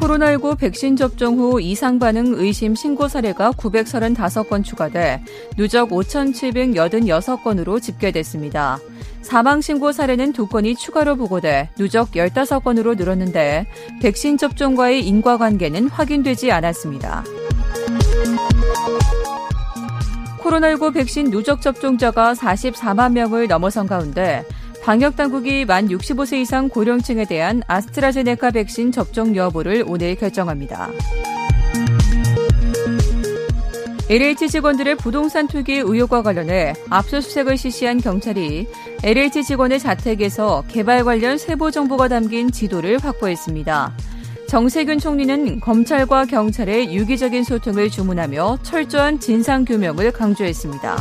코로나19 백신 접종 후 이상 반응 의심 신고 사례가 935건 추가돼 누적 5,786건으로 집계됐습니다. 사망 신고 사례는 2건이 추가로 보고돼 누적 15건으로 늘었는데 백신 접종과의 인과관계는 확인되지 않았습니다. 코로나19 백신 누적 접종자가 44만 명을 넘어선 가운데 방역 당국이 만 65세 이상 고령층에 대한 아스트라제네카 백신 접종 여부를 오늘 결정합니다. LH 직원들의 부동산 투기 의혹과 관련해 압수수색을 실시한 경찰이 LH 직원의 자택에서 개발 관련 세부 정보가 담긴 지도를 확보했습니다. 정세균 총리는 검찰과 경찰의 유기적인 소통을 주문하며 철저한 진상규명을 강조했습니다.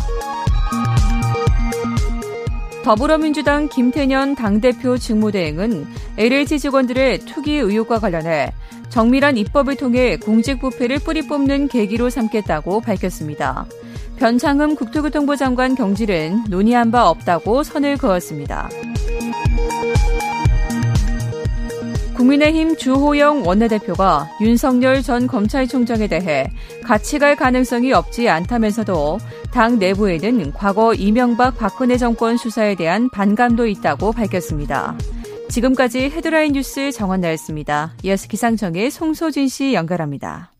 더불어민주당 김태년 당대표 직무대행은 LH 직원들의 투기 의혹과 관련해 정밀한 입법을 통해 공직부패를 뿌리 뽑는 계기로 삼겠다고 밝혔습니다. 변창흠 국토교통부 장관 경질은 논의한 바 없다고 선을 그었습니다. 국민의힘 주호영 원내대표가 윤석열 전 검찰총장에 대해 같이 갈 가능성이 없지 않다면서도 당 내부에는 과거 이명박 박근혜 정권 수사에 대한 반감도 있다고 밝혔습니다. 지금까지 헤드라인 뉴스 정원 나였습니다. 이어서 기상청의 송소진 씨 연결합니다.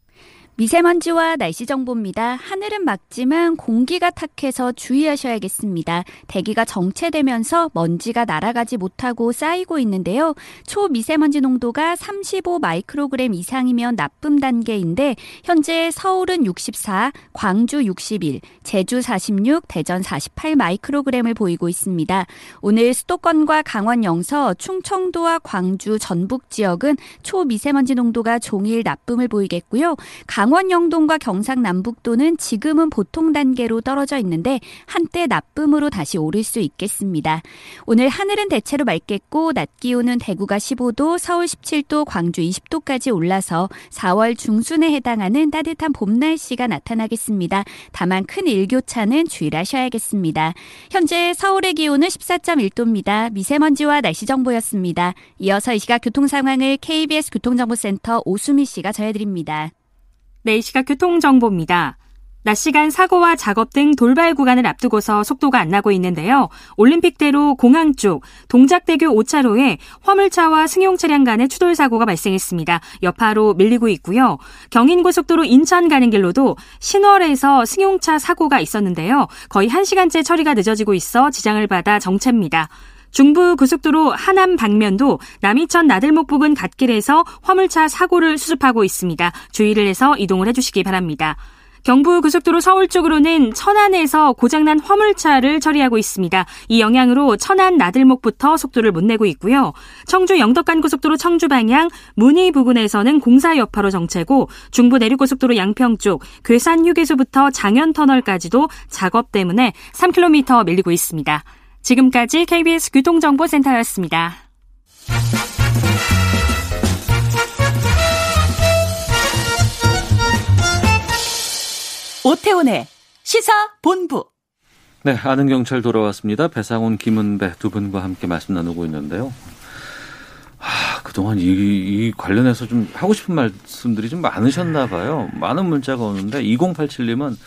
미세먼지와 날씨 정보입니다. 하늘은 맑지만 공기가 탁해서 주의하셔야겠습니다. 대기가 정체되면서 먼지가 날아가지 못하고 쌓이고 있는데요. 초미세먼지 농도가 35 마이크로그램 이상이면 나쁨 단계인데 현재 서울은 64, 광주 61, 제주 46, 대전 48 마이크로그램을 보이고 있습니다. 오늘 수도권과 강원 영서, 충청도와 광주, 전북 지역은 초미세먼지 농도가 종일 나쁨을 보이겠고요. 강원 영동과 경상 남북도는 지금은 보통 단계로 떨어져 있는데 한때 나쁨으로 다시 오를 수 있겠습니다. 오늘 하늘은 대체로 맑겠고 낮 기온은 대구가 15도, 서울 17도, 광주 20도까지 올라서 4월 중순에 해당하는 따뜻한 봄 날씨가 나타나겠습니다. 다만 큰 일교차는 주의하셔야겠습니다. 현재 서울의 기온은 14.1도입니다. 미세먼지와 날씨 정보였습니다. 이어서 이 시각 교통 상황을 KBS 교통정보센터 오수미 씨가 전해드립니다. 네, 시각 교통정보입니다. 낮 시간 사고와 작업 등 돌발 구간을 앞두고서 속도가 안 나고 있는데요. 올림픽대로 공항 쪽 동작대교 5차로에 화물차와 승용 차량 간의 추돌 사고가 발생했습니다. 여파로 밀리고 있고요. 경인고속도로 인천 가는 길로도 신월에서 승용차 사고가 있었는데요. 거의 1시간째 처리가 늦어지고 있어 지장을 받아 정체입니다. 중부 고속도로 하남 방면도 남이천 나들목 부근 갓길에서 화물차 사고를 수습하고 있습니다. 주의를 해서 이동을 해주시기 바랍니다. 경부 고속도로 서울 쪽으로는 천안에서 고장난 화물차를 처리하고 있습니다. 이 영향으로 천안 나들목부터 속도를 못 내고 있고요. 청주 영덕간 고속도로 청주 방향 문의 부근에서는 공사 여파로 정체고 중부 내륙 고속도로 양평 쪽 괴산 휴게소부터 장현 터널까지도 작업 때문에 3km 밀리고 있습니다. 지금까지 KBS 교통정보센터였습니다. 오태훈의 시사본부. 네, 아는 경찰 돌아왔습니다. 배상훈, 김은배 두 분과 함께 말씀 나누고 있는데요. 아, 그동안 이, 이 관련해서 좀 하고 싶은 말씀들이 좀 많으셨나 봐요. 많은 문자가 오는데 2087님은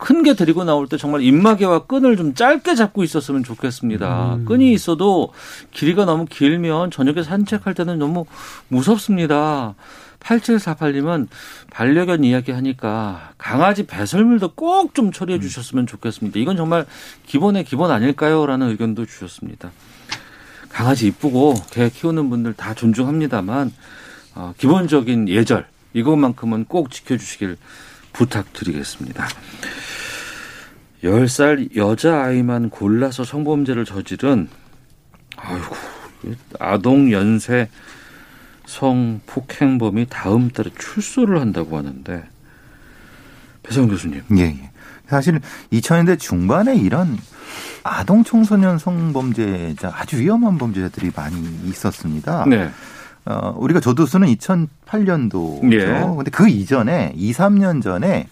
큰게 데리고 나올 때 정말 입마개와 끈을 좀 짧게 잡고 있었으면 좋겠습니다. 음. 끈이 있어도 길이가 너무 길면 저녁에 산책할 때는 너무 무섭습니다. 8748님은 반려견 이야기 하니까 강아지 배설물도 꼭 좀 처리해 주셨으면 좋겠습니다. 이건 정말 기본의 기본 아닐까요? 라는 의견도 주셨습니다. 강아지 이쁘고 개 키우는 분들 다 존중합니다만 어, 기본적인 예절 이것만큼은 꼭 지켜주시길 부탁드리겠습니다. 10살 여자아이만 골라서 성범죄를 저지른 아이고 아동 연쇄 성폭행범이 다음 달에 출소를 한다고 하는데 배성 교수님. 예, 예. 사실 2000년대 중반에 이런 아동 청소년 성범죄자 아주 위험한 범죄자들이 많이 있었습니다. 네. 어, 우리가 조두수는 2008년도죠. 예. 근데 그 이전에 2, 3년 전에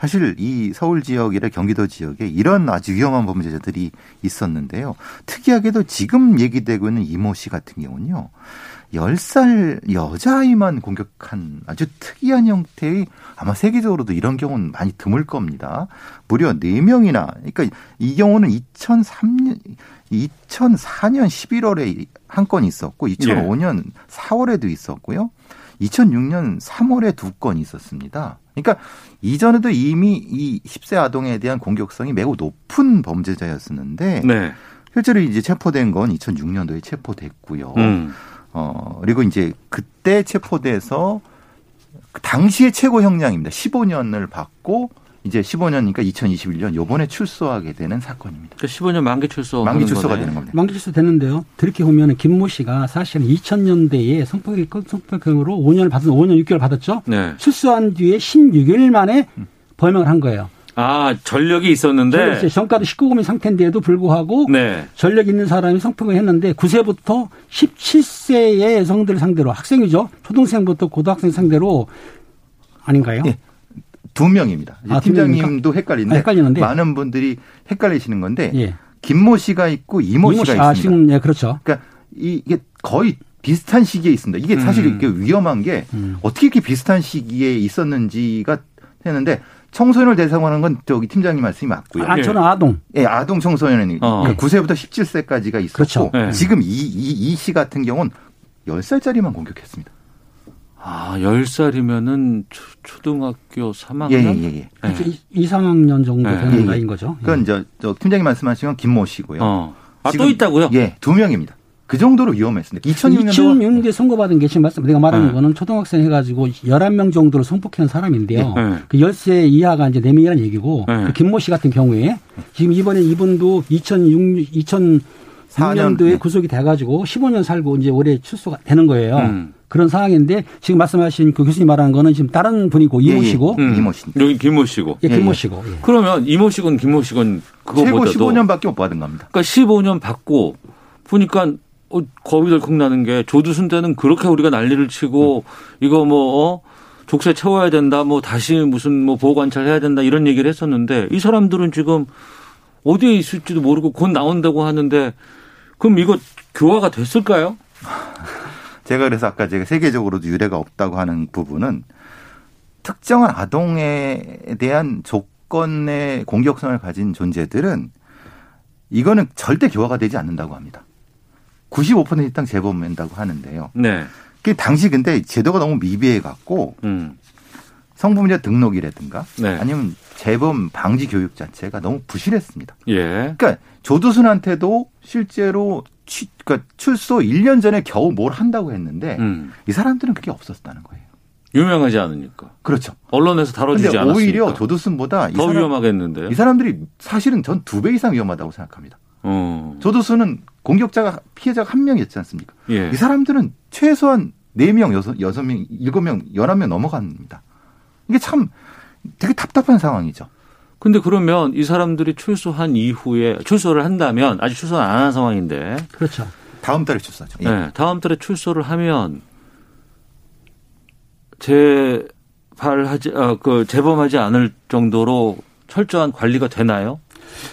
사실 이 서울 지역이나 경기도 지역에 이런 아주 위험한 범죄자들이 있었는데요. 특이하게도 지금 얘기되고 있는 이모 씨 같은 경우는요. 10살 여자아이만 공격한 아주 특이한 형태의 아마 세계적으로도 이런 경우는 많이 드물 겁니다. 무려 4명이나, 그러니까 이 경우는 2003년, 2004년 11월에 한 건 있었고, 2005년 4월에도 있었고요. 2006년 3월에 두 건 있었습니다. 그러니까 이전에도 이미 이 10세 아동에 대한 공격성이 매우 높은 범죄자였었는데, 네. 실제로 이제 체포된 건 2006년도에 체포됐고요. 음. 어, 그리고 이제 그때 체포돼서 그 당시의 최고 형량입니다. 15년을 받고 이제 15년이니까 2021년 요번에 출소하게 되는 사건입니다. 그러니까 15년 만기 출소. 만기 출소가 되는 겁니다. 만기 출소 되는데요. 그렇게 보면 김모 씨가 사실은 2000년대에 성폭력, 성폭행으로 5년을 받은 5년 6개월 받았죠. 네. 출소한 뒤에 16일 만에 범행을 한 거예요. 아, 전력이 있었는데. 정가도 19금인 상태인데도 불구하고 네. 전력 있는 사람이 성폭행을 했는데 9세부터 17세의 여성들 상대로 학생이죠. 초등생부터 고등학생 상대로 아닌가요? 예. 두 명입니다. 아, 두 팀장님도 헷갈리는데, 아, 헷갈리는데. 많은 분들이 헷갈리시는 건데 예. 김모 씨가 있고 이모, 이모 씨가 씨, 아, 있습니다. 지금 예, 그렇죠. 그러니까 이- 이게 거의 비슷한 시기에 있습니다. 이게 사실 음. 이게 위험한 게 음. 어떻게 이렇게 비슷한 시기에 있었는지가 했는데 청소년을 대상으로 건 저기 팀장님 말씀이 맞고요. 아, 저는 아동. 예, 아동 청소년이 어. 그러니까 9세부터 17세까지가 있었고 그렇죠. 네. 지금 이 이 이 씨 같은 경우는 10살짜리만 공격했습니다. 아, 10살이면은 초 등학교 3학년? 예, 예, 예. 예. 그렇죠. 2, 3학년 정도 네. 되는 예, 예. 나이인 거죠. 그건 저, 저 팀장님 말씀하신 건 김모 씨고요. 어. 아, 또 있다고요? 예, 두 명입니다. 그 정도로 위험했습니다. 2006년도 2006년도에 선고받은 게 지금 말씀 내가 말하는 네. 거는 초등학생 해가지고 11명 정도를 성폭행한 사람인데요. 네. 그 10세 이하가 이제 4명이라는 얘기고 네. 그 김모 씨 같은 경우에 지금 이번에 이분도 2006, 2006년도에 네. 구속이 돼가지고 15년 살고 이제 올해 출소가 되는 거예요. 음. 그런 상황인데 지금 말씀하신 그 교수님 말하는 거는 지금 다른 분이고 이모 예, 예. 씨고 음. 이모 씨. 여기 김모 씨고. 예, 김모 예, 예. 씨고. 예. 그러면 이모 씨건 김모 씨건 최고 그거보다도 15년밖에 못 받은 겁니다. 그러니까 15년 받고 보니까 어, 겁이 덜컥 나는 게 조두순 때는 그렇게 우리가 난리를 치고 이거 뭐 어? 족쇄 채워야 된다 뭐 다시 무슨 뭐 보호 관찰 해야 된다 이런 얘기를 했었는데 이 사람들은 지금 어디에 있을지도 모르고 곧 나온다고 하는데 그럼 이거 교화가 됐을까요? 제가 그래서 아까 제가 세계적으로도 유례가 없다고 하는 부분은 특정한 아동에 대한 조건의 공격성을 가진 존재들은 이거는 절대 교화가 되지 않는다고 합니다. 95% 이상 재범한다고 하는데요. 네. 그 당시 근데 제도가 너무 미비해 갖고 음. 성범죄 등록이라든가 네. 아니면 재범 방지 교육 자체가 너무 부실했습니다. 예. 그러니까 조두순한테도 실제로 취, 그러니까 출소 1년 전에 겨우 뭘 한다고 했는데 음. 이 사람들은 그게 없었다는 거예요. 유명하지 않으니까. 그렇죠. 언론에서 다뤄주지 않았으니까. 오히려 조두순보다 이더 위험하겠는데요. 이 사람들이 사실은 전 두 배 이상 위험하다고 생각합니다. 어. 조두순은 공격자가 피해자가 한 명이었지 않습니까? 예. 이 사람들은 최소한 4명, 6, 6명, 7명, 11명 넘어갑니다. 이게 참 되게 답답한 상황이죠. 근데 그러면 이 사람들이 출소한 이후에 출소를 한다면 아직 출소를 안한 상황인데 그렇죠. 다음 달에 출소하죠. 예. 네, 다음 달에 출소를 하면 재발하지 아, 그 재범하지 않을 정도로 철저한 관리가 되나요?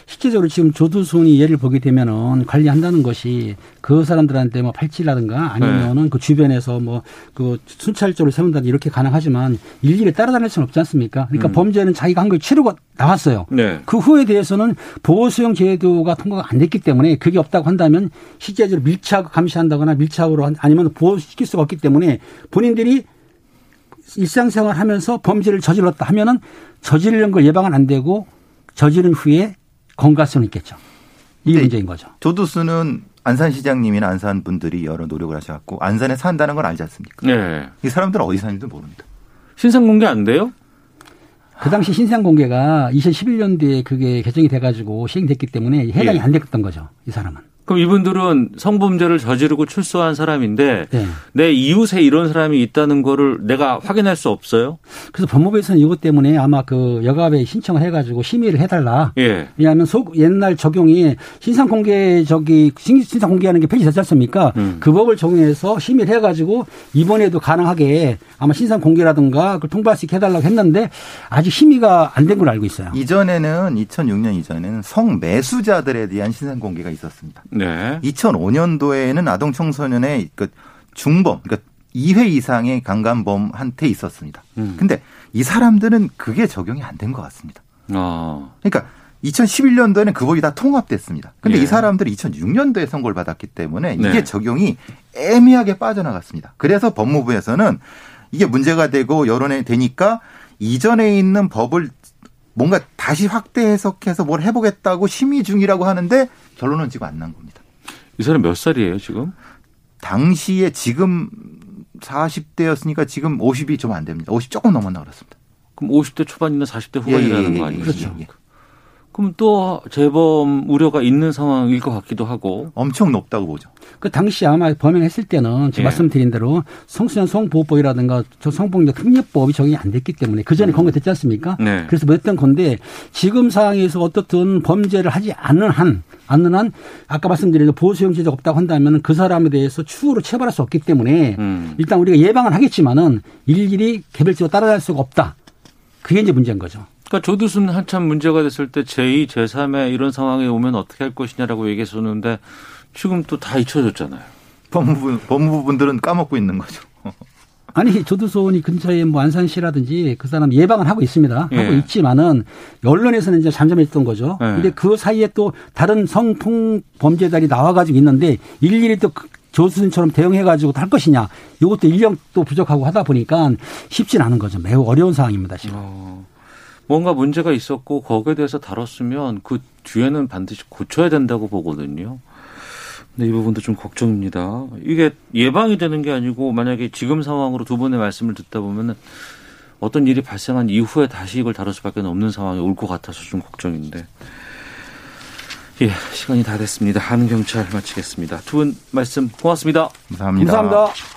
실제적으로 지금 조두순이 예를 보게 되면은 관리한다는 것이 그 사람들한테 뭐 팔찌라든가 아니면은 네. 그 주변에서 뭐 그 순찰조를 세운다 이렇게 가능하지만 일일이 따라다닐 수는 없지 않습니까? 그러니까 음. 범죄는 자기가 한 걸 치르고 나왔어요. 네. 그 후에 대해서는 보호수용 제도가 통과가 안 됐기 때문에 그게 없다고 한다면 실제적으로 밀착 감시한다거나 밀착으로 한- 아니면 보호시킬 수가 없기 때문에 본인들이 일상생활 하면서 범죄를 저질렀다 하면은 저지르는 걸 예방은 안 되고 저지른 후에 건강성은 있겠죠. 이 문제인 거죠. 조두순은 안산 시장님이나 안산 분들이 여러 노력을 하셔갖고 안산에 산다는 걸 알지 않습니까? 네. 이 사람들은 어디 사는지도 모릅니다. 신상 공개 안 돼요? 그 당시 신상 공개가 2011년도에 그게 개정이 돼가지고 시행됐기 때문에 해당이 예. 안 됐던 거죠. 이 사람은. 그럼 이분들은 성범죄를 저지르고 출소한 사람인데 네. 내 이웃에 이런 사람이 있다는 거를 내가 확인할 수 없어요? 그래서 법무부에서는 이것 때문에 아마 그 여가부에 신청을 해가지고 심의를 해달라. 예. 왜냐하면 소, 옛날 적용이 신상 공개 저기 신- 신상 공개하는 게 폐지됐지 않습니까? 음. 그 법을 적용해서 심의를 해가지고 이번에도 가능하게 아마 신상 공개라든가 그걸 통보할 수 있게 해달라고 했는데 아직 심의가 안 된 걸로 알고 있어요. 이전에는 2006년 이전에는 성매수자들에 대한 신상 공개가 있었습니다. 네. 2005년도에는 아동 청소년의 그 중범, 그러니까 2회 이상의 강간범한테 있었습니다. 음. 근데 이 사람들은 그게 적용이 안 된 것 같습니다. 아. 그러니까 2011년도에는 그 법이 다 통합됐습니다. 근데 예. 이 사람들이 2006년도에 선고를 받았기 때문에 이게 네. 적용이 애매하게 빠져나갔습니다. 그래서 법무부에서는 이게 문제가 되고 여론에 되니까 이전에 있는 법을 뭔가 다시 확대 해석해서 뭘 해보겠다고 심의 중이라고 하는데 결론은 지금 안 난 겁니다. 이 사람 몇 살이에요, 지금? 당시에 지금 40대였으니까 지금 50이 좀 안 됩니다. 50 조금 넘었나 그렇습니다. 그럼 50대 초반이나 40대 후반이라는 예, 예, 예, 거 아니에요? 그렇죠. 그럼 또 재범 우려가 있는 상황일 것 같기도 하고. 엄청 높다고 보죠. 그 당시 아마 범행했을 때는 제가 예. 말씀드린 대로 성소년 성보호법이라든가 저 성폭력 특례법이 적용이 안 됐기 때문에 그 전에 권고됐지 않습니까? 네. 그래서 뭐 했던 건데 지금 상황에서 어떻든 범죄를 하지 않는 한 않는 한 아까 말씀드린 대로 보수형제가 없다고 한다면 그 사람에 대해서 추후로 처벌할 수 없기 때문에 음. 일단 우리가 예방은 하겠지만은 일일이 개별적으로 따라갈 수가 없다. 그게 이제 문제인 거죠. 그러니까 조두순 한참 문제가 됐을 때 제2, 제3의 이런 상황에 오면 어떻게 할 것이냐라고 얘기했었는데 지금 또 다 잊혀졌잖아요. 법무부, 법무부분들은 까먹고 있는 거죠. 아니 조두손이 근처에 뭐 안산시라든지 그 사람 예방을 하고 있습니다. 예. 하고 있지만은 언론에서는 이제 잠잠했던 거죠. 예. 근데 그 사이에 또 다른 성폭 범죄자들이 나와가지고 있는데 일일이 또그 조두순처럼 대응해가지고 할 것이냐. 이것도 인력도 부족하고 하다 보니까 쉽진 않은 거죠. 매우 어려운 상황입니다 지금. 어, 뭔가 문제가 있었고 거기에 대해서 다뤘으면 그 뒤에는 반드시 고쳐야 된다고 보거든요. 근데 이 부분도 좀 걱정입니다. 이게 예방이 되는 게 아니고 만약에 지금 상황으로 두 분의 말씀을 듣다 보면은 어떤 일이 발생한 이후에 다시 이걸 다룰 수밖에 없는 상황이 올 것 같아서 좀 걱정인데. 예, 시간이 다 됐습니다. 하는 경찰 마치겠습니다. 두 분 말씀 고맙습니다. 감사합니다. 감사합니다.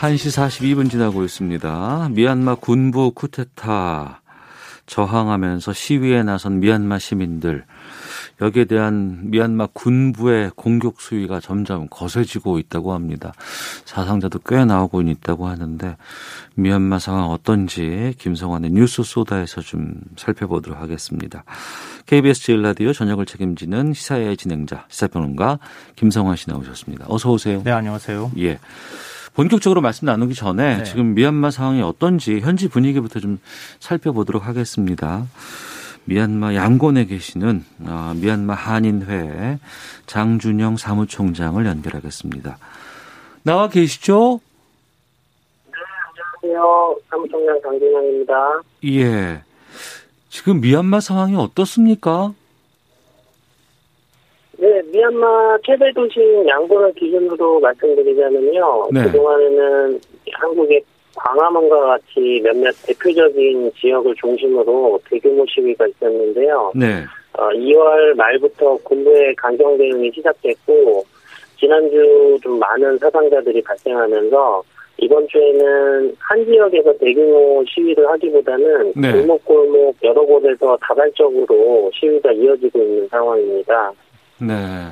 1시 42분 지나고 있습니다. 미얀마 군부 쿠데타 저항하면서 시위에 나선 미얀마 시민들 여기에 대한 미얀마 군부의 공격 수위가 점점 거세지고 있다고 합니다. 사상자도 꽤 나오고 있다고 하는데 미얀마 상황 어떤지 김성환의 뉴스 소다에서 좀 살펴보도록 하겠습니다. KBS 제일라디오 저녁을 책임지는 시사의 진행자 시사평론가 김성환 씨 나오셨습니다. 어서 오세요. 네, 안녕하세요. 예. 본격적으로 말씀 나누기 전에 네. 지금 미얀마 상황이 어떤지 현지 분위기부터 좀 살펴보도록 하겠습니다. 미얀마 양곤에 계시는 아, 미얀마 한인회 장준영 사무총장을 연결하겠습니다. 나와 계시죠? 안녕하세요. 사무총장 장진영입니다. 예. 지금 미얀마 상황이 어떻습니까? 네, 미얀마 최대 도시인 양곤을 기준으로 말씀드리자면요. 네. 그동안에는 한국의 광화문과 같이 몇몇 대표적인 지역을 중심으로 대규모 시위가 있었는데요. 네. 어, 2월 말부터 군부의 강경 대응이 시작됐고 지난주 좀 많은 사상자들이 발생하면서 이번 주에는 한 지역에서 대규모 시위를 하기보다는 네. 골목골목 여러 곳에서 다발적으로 시위가 이어지고 있는 상황입니다. 네.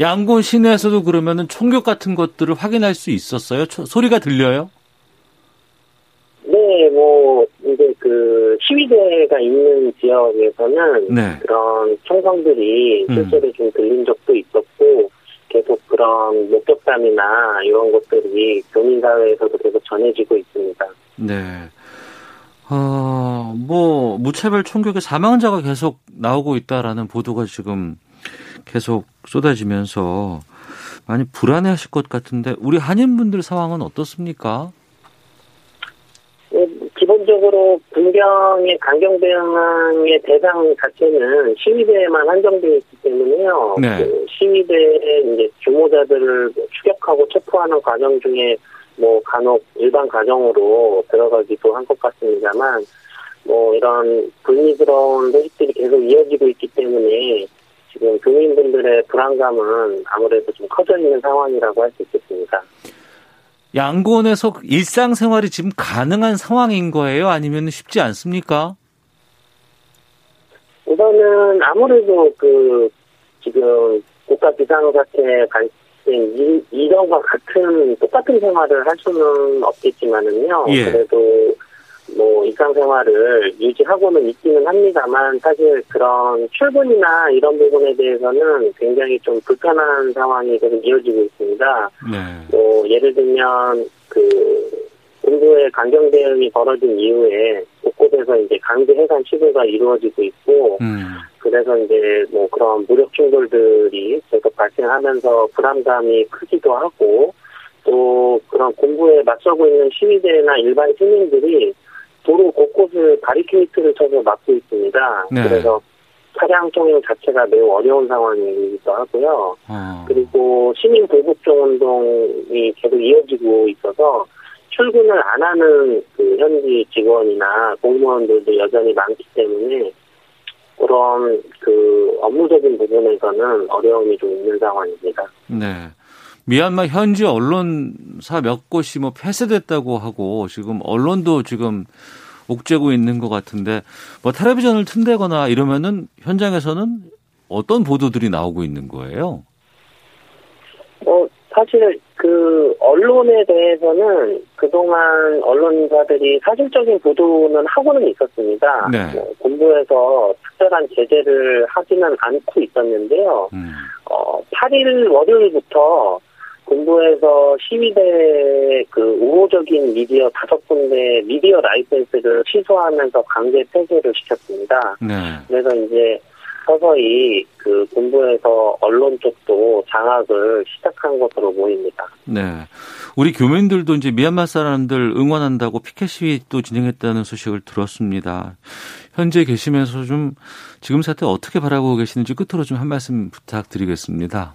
양곤 시내에서도 그러면은 총격 같은 것들을 확인할 수 있었어요? 초- 소리가 들려요? 네, 뭐 이제 그 시위대가 있는 지역에서는 네. 그런 총성들이 음. 실제로 좀 들린 적도 있었고 계속 그런 목격담이나 이런 것들이 교민사회에서도 계속 전해지고 있습니다. 네. 어, 뭐, 무차별 총격에 사망자가 계속 나오고 있다라는 보도가 지금 계속 쏟아지면서 많이 불안해하실 것 같은데 우리 한인분들 상황은 어떻습니까? 네, 기본적으로 군경의 강경 대응의 대상 자체는 시위대에만 한정되어 있기 때문에요. 네. 그 시위대의 이제 주모자들을 추격하고 체포하는 과정 중에 뭐 간혹 일반 가정으로 들어가기도 한 것 같습니다만 뭐 이런 불미스러운 소식들이 계속 이어지고 있기 때문에 지금 교민분들의 불안감은 아무래도 좀 커져 있는 상황이라고 할 수 있겠습니다. 양곤에서 일상생활이 지금 가능한 상황인 거예요? 아니면 쉽지 않습니까? 우선은 아무래도 그 지금 국가 비상사태 발생 이- 이전과 같은 똑같은 생활을 할 수는 없겠지만은요. 예. 그래도 뭐 일상생활을 유지하고는 있기는 합니다만 사실 그런 출근이나 이런 부분에 대해서는 굉장히 좀 불편한 상황이 계속 이어지고 있습니다. 네. 뭐 예를 들면 그 공부의 강경 대응이 벌어진 이후에 곳곳에서 이제 강제 해산 시도가 이루어지고 있고 음. 그래서 이제 뭐 그런 무력 충돌들이 계속 발생하면서 불안감이 크기도 하고 또 그런 공부에 맞서고 있는 시위대나 일반 시민들이 도로 곳곳을 바리케이트를 쳐서 막고 있습니다. 네. 그래서 차량 통행 자체가 매우 어려운 상황이기도 하고요. 어. 그리고 시민 불복종 운동이 계속 이어지고 있어서 출근을 안 하는 그 현지 직원이나 공무원들도 여전히 많기 때문에 그런 그 업무적인 부분에서는 어려움이 좀 있는 상황입니다. 네. 미얀마 현지 언론사 몇 곳이 뭐 폐쇄됐다고 하고 지금 언론도 지금 옥죄고 있는 것 같은데 뭐 텔레비전을 튼다거나 이러면은 현장에서는 어떤 보도들이 나오고 있는 거예요? 어, 사실 그 언론에 대해서는 그동안 언론사들이 사실적인 보도는 하고는 있었습니다. 네. 뭐 본부에서 특별한 제재를 하지는 않고 있었는데요. 음. 어, 8일 월요일부터 군부에서 시위대 그 우호적인 미디어 다섯 군데 미디어 라이센스를 취소하면서 강제 폐쇄를 시켰습니다. 네. 그래서 이제 서서히 그 군부에서 언론 쪽도 장악을 시작한 것으로 보입니다. 네. 우리 교민들도 이제 미얀마 사람들 응원한다고 피켓 시위 또 진행했다는 소식을 들었습니다. 현재 계시면서 좀 지금 사태 어떻게 바라보고 계시는지 끝으로 좀 한 말씀 부탁드리겠습니다.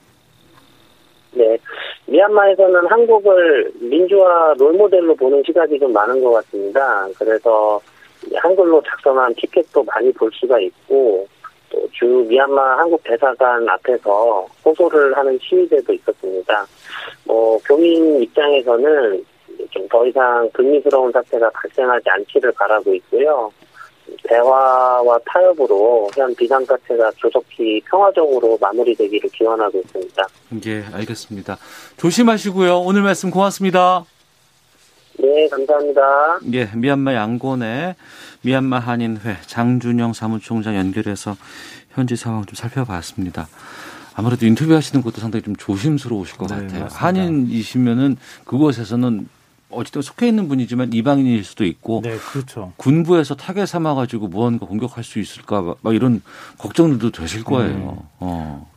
네. 미얀마에서는 한국을 민주화 롤모델로 보는 시각이 좀 많은 것 같습니다. 그래서 한글로 작성한 티켓도 많이 볼 수가 있고 또 주 미얀마 한국 대사관 앞에서 호소를 하는 시위대도 있었습니다. 뭐 교민 입장에서는 좀 더 이상 불미스러운 사태가 발생하지 않기를 바라고 있고요. 대화와 타협으로 현 비상사태가 조속히 평화적으로 마무리되기를 기원하고 있습니다. 예, 알겠습니다. 조심하시고요. 오늘 말씀 고맙습니다. 네, 감사합니다. 예, 미얀마 양곤의 미얀마 한인회 장준영 사무총장 연결해서 현지 상황 좀 살펴봤습니다. 아무래도 인터뷰하시는 것도 상당히 좀 조심스러우실 것 네, 같아요. 맞습니다. 한인이시면은 그곳에서는 어쨌든 속해 있는 분이지만 이방인일 수도 있고 네, 그렇죠. 군부에서 타겟 삼아 가지고 무언가 공격할 수 있을까 막- 막 이런 걱정들도 되실 거예요. 음. 어.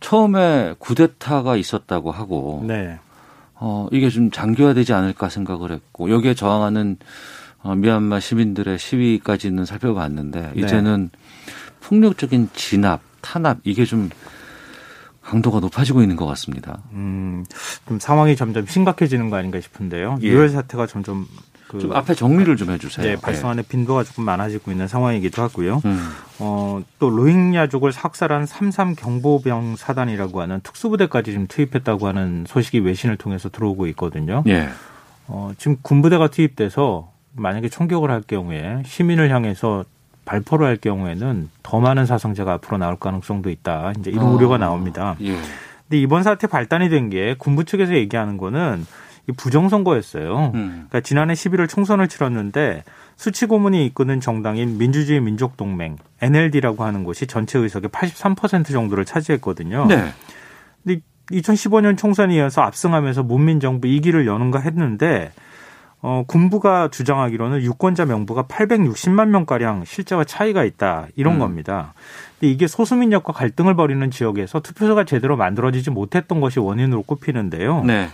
처음에 쿠데타가 있었다고 하고 네. 어, 이게 좀 장기화되지 않을까 생각을 했고 여기에 저항하는 어, 미얀마 시민들의 시위까지는 살펴봤는데 네. 이제는 폭력적인 진압, 탄압 이게 좀 강도가 높아지고 있는 것 같습니다. 음, 좀 상황이 점점 심각해지는 거 아닌가 싶은데요. 예. 유혈 사태가 점점 그 좀 앞에 정리를 좀 해주세요. 네, 발생하는 빈도가 조금 많아지고 있는 상황이기도 하고요. 음. 어, 또 로힝야족을 학살한 삼삼 경보병 사단이라고 하는 특수부대까지 지금 투입했다고 하는 소식이 외신을 통해서 들어오고 있거든요. 예. 어, 지금 군부대가 투입돼서 만약에 총격을 할 경우에 시민을 향해서 발포를 할 경우에는 더 많은 사상자가 앞으로 나올 가능성도 있다. 이제 이런 어. 우려가 나옵니다. 예. 근데 이번 사태 발단이 된 게 군부 측에서 얘기하는 거는 이 부정선거였어요. 음. 그러니까 지난해 11월 총선을 치렀는데 수치 고문이 이끄는 정당인 민주주의 민족동맹 NLD라고 하는 곳이 전체 의석의 83% 정도를 차지했거든요. 네. 근데 2015년 총선에 이어서 압승하면서 문민정부 2기를 여는가 했는데 어, 군부가 주장하기로는 유권자 명부가 860만 명가량 실제와 차이가 있다. 이런 음. 겁니다. 근데 이게 소수민족과 갈등을 벌이는 지역에서 투표소가 제대로 만들어지지 못했던 것이 원인으로 꼽히는데요. 네.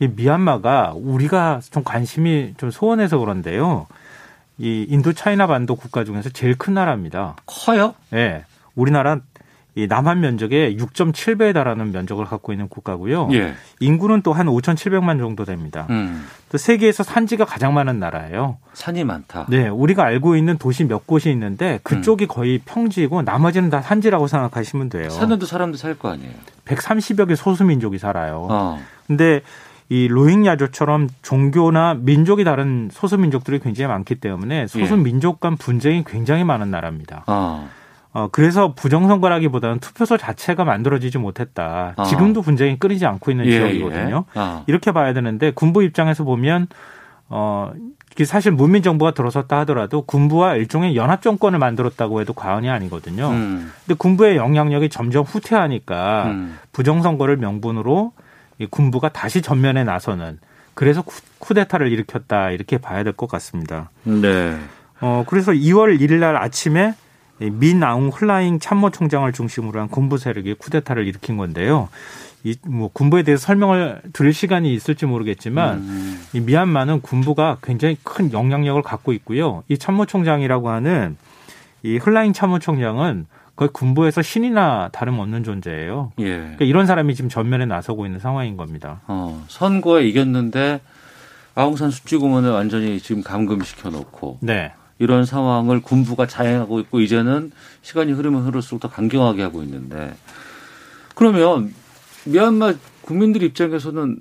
이 미얀마가 우리가 좀 관심이 좀 소원해서 그런데요. 이 인도 차이나 반도 국가 중에서 제일 큰 나라입니다. 커요? 네. 우리나라 이 남한 면적의 6.7배에 달하는 면적을 갖고 있는 국가고요. 예. 인구는 또 한 5,700만 정도 됩니다. 음. 또 세계에서 산지가 가장 많은 나라예요. 산이 많다. 네, 우리가 알고 있는 도시 몇 곳이 있는데 그쪽이 거의 평지이고 나머지는 다 산지라고 생각하시면 돼요. 산에도 사람들 살거 아니에요. 130여 개 소수 민족이 살아요. 어. 근데 이 로힝야족처럼 종교나 민족이 다른 소수 민족들이 굉장히 많기 때문에 소수 예. 민족 간 분쟁이 굉장히 많은 나라입니다. 어. 어, 그래서 부정선거라기보다는 투표소 자체가 만들어지지 못했다. 아. 지금도 분쟁이 끊이지 않고 있는 예, 지역이거든요. 예. 아. 이렇게 봐야 되는데 군부 입장에서 보면 어 사실 문민 정부가 들어섰다 하더라도 군부와 일종의 연합 정권을 만들었다고 해도 과언이 아니거든요. 음. 근데 군부의 영향력이 점점 후퇴하니까 음. 부정선거를 명분으로 이 군부가 다시 전면에 나서는 그래서 쿠, 쿠데타를 일으켰다 이렇게 봐야 될 것 같습니다. 네. 어 그래서 2월 1일 날 아침에 이 민아웅 홀라잉 참모총장을 중심으로 한 군부 세력이 쿠데타를 일으킨 건데요. 이 뭐 군부에 대해서 설명을 드릴 시간이 있을지 모르겠지만 음. 이 미얀마는 군부가 굉장히 큰 영향력을 갖고 있고요. 이 참모총장이라고 하는 이 홀라잉 참모총장은 거의 군부에서 신이나 다름없는 존재예요. 예. 그러니까 이런 사람이 지금 전면에 나서고 있는 상황인 겁니다. 어, 선거에 이겼는데 아웅산 수치공원을 완전히 지금 감금시켜 놓고 네. 이런 상황을 군부가 자행하고 있고 이제는 시간이 흐르면 흐를수록 더 강경하게 하고 있는데 그러면 미얀마 국민들 입장에서는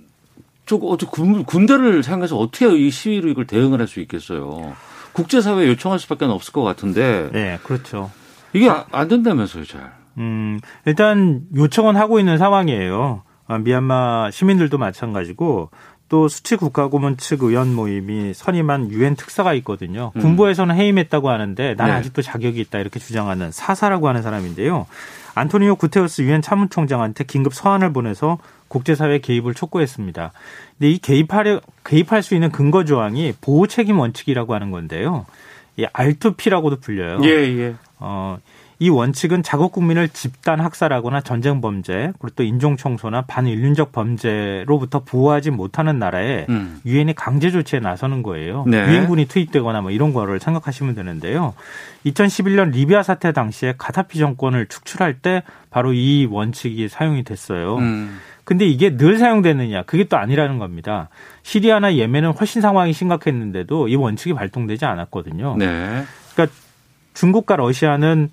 저거 군, 군대를 사용해서 어떻게 이 시위로 이걸 대응을 할 수 있겠어요? 국제사회에 요청할 수밖에 없을 것 같은데 네, 그렇죠. 이게 아- 안 된다면서요, 잘. 음, 일단 요청은 하고 있는 상황이에요. 아, 미얀마 시민들도 마찬가지고 또 수치 국가고문 측 의원 모임이 선임한 유엔 특사가 있거든요. 음. 군부에서는 해임했다고 하는데 난 네. 아직도 자격이 있다 이렇게 주장하는 사사라고 하는 사람인데요. 안토니오 구테우스 유엔 참모총장한테 긴급 서한을 보내서 국제사회 개입을 촉구했습니다. 근데 이 개입할 개입할 수 있는 근거 조항이 보호 책임 원칙이라고 하는 건데요. 이 R2P라고도 불려요. 예, 예. 어, 이 원칙은 자국 국민을 집단 학살하거나 전쟁 범죄, 그리고 또 인종 청소나 반인륜적 범죄로부터 보호하지 못하는 나라에 음. 유엔이 강제 조치에 나서는 거예요. 네. 유엔군이 투입되거나 뭐 이런 거를 생각하시면 되는데요. 2011년 리비아 사태 당시에 가다피 정권을 축출할 때 바로 이 원칙이 사용이 됐어요. 음. 근데 이게 늘 사용되느냐? 그게 또 아니라는 겁니다. 시리아나 예멘은 훨씬 상황이 심각했는데도 이 원칙이 발동되지 않았거든요. 네. 그러니까 중국과 러시아는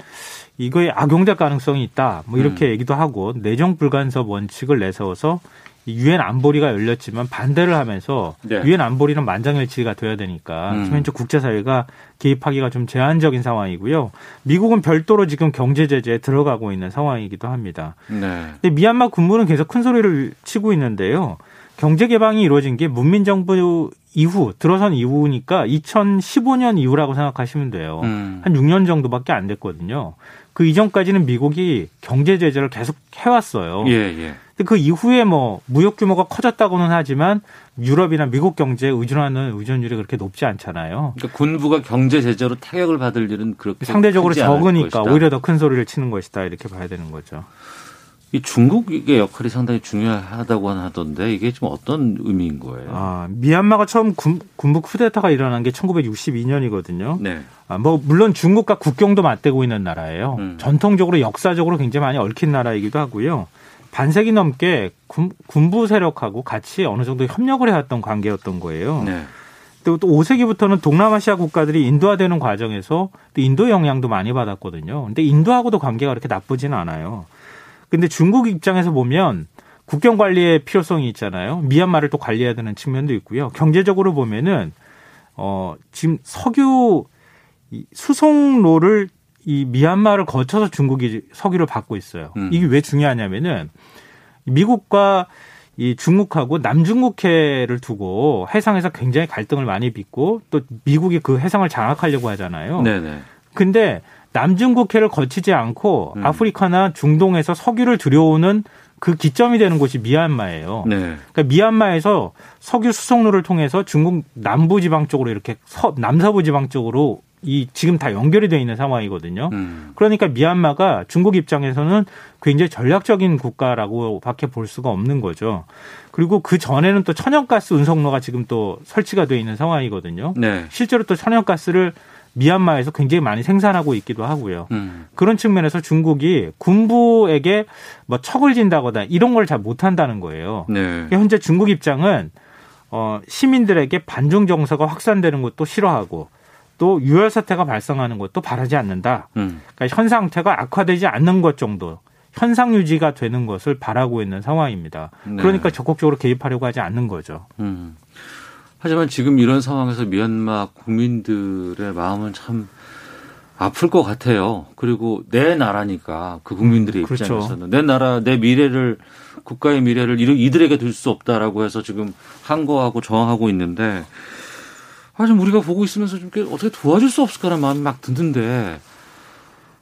이거에 악용될 가능성이 있다. 뭐 이렇게 음. 얘기도 하고 내정 불간섭 원칙을 내세워서 유엔 안보리가 열렸지만 반대를 하면서 네. 유엔 안보리는 만장일치가 돼야 되니까 음. 현재 국제사회가 개입하기가 좀 제한적인 상황이고요. 미국은 별도로 지금 경제 제재에 들어가고 있는 상황이기도 합니다. 네. 근데 미얀마 군부는 계속 큰 소리를 치고 있는데요. 경제 개방이 이루어진 게 문민 정부 이후 들어선 이후니까 2015년 이후라고 생각하시면 돼요. 음. 한 6년 정도밖에 안 됐거든요. 그 이전까지는 미국이 경제 제재를 계속 해왔어요. 예, 예. 근데 그 이후에 뭐 무역 규모가 커졌다고는 하지만 유럽이나 미국 경제에 의존하는 의존율이 그렇게 높지 않잖아요. 그러니까 군부가 경제 제재로 타격을 받을 일은 그렇게 상대적으로 적으니까 것이다. 오히려 더 큰 소리를 치는 것이다 이렇게 봐야 되는 거죠. 이 중국의 역할이 상당히 중요하다고 하던데 이게 좀 어떤 의미인 거예요? 아, 미얀마가 처음 군, 군부 쿠데타가 일어난 게 1962년이거든요. 네. 아, 뭐 물론 중국과 국경도 맞대고 있는 나라예요. 음. 전통적으로 역사적으로 굉장히 많이 얽힌 나라이기도 하고요. 반세기 넘게 군, 군부 세력하고 같이 어느 정도 협력을 해왔던 관계였던 거예요. 네. 또, 또 5세기부터는 동남아시아 국가들이 인도화되는 과정에서 또 인도 영향도 많이 받았거든요. 근데 인도하고도 관계가 그렇게 나쁘지는 않아요. 근데 중국 입장에서 보면 국경 관리의 필요성이 있잖아요. 미얀마를 또 관리해야 되는 측면도 있고요. 경제적으로 보면은 어 지금 석유 이 수송로를 이 미얀마를 거쳐서 중국이 석유를 받고 있어요. 음. 이게 왜 중요하냐면은 미국과 이 중국하고 남중국해를 두고 해상에서 굉장히 갈등을 많이 빚고 또 미국이 그 해상을 장악하려고 하잖아요. 네네. 근데 남중 국해를 거치지 않고 음. 아프리카나 중동에서 석유를 들여오는 그 기점이 되는 곳이 미얀마예요. 네. 그러니까 미얀마에서 석유 수송로를 통해서 중국 남부 지방 쪽으로 이렇게 서, 남서부 지방 쪽으로 이 지금 다 연결이 돼 있는 상황이거든요. 음. 그러니까 미얀마가 중국 입장에서는 굉장히 전략적인 국가라고밖에 볼 수가 없는 거죠. 그리고 그 전에는 또 천연가스 운송로가 지금 또 설치가 돼 있는 상황이거든요. 네. 실제로 또 천연가스를 미얀마에서 굉장히 많이 생산하고 있기도 하고요. 음. 그런 측면에서 중국이 군부에게 뭐 척을 진다거나 이런 걸 잘 못한다는 거예요. 네. 현재 중국 입장은 어, 시민들에게 반중 정서가 확산되는 것도 싫어하고 또 유혈 사태가 발생하는 것도 바라지 않는다. 음. 그러니까 현 상태가 악화되지 않는 것 정도 현상 유지가 되는 것을 바라고 있는 상황입니다. 네. 그러니까 적극적으로 개입하려고 하지 않는 거죠. 음. 하지만 지금 이런 상황에서 미얀마 국민들의 마음은 참 아플 것 같아요. 그리고 내 나라니까 그 국민들의 그렇죠. 입장에서는 내 나라, 내 미래를 국가의 미래를 이들- 이들에게 둘 수 없다라고 해서 지금 항거하고 저항하고 있는데 아, 좀 우리가 보고 있으면서 좀 어떻게 도와줄 수 없을까라는 마음이 막 드는데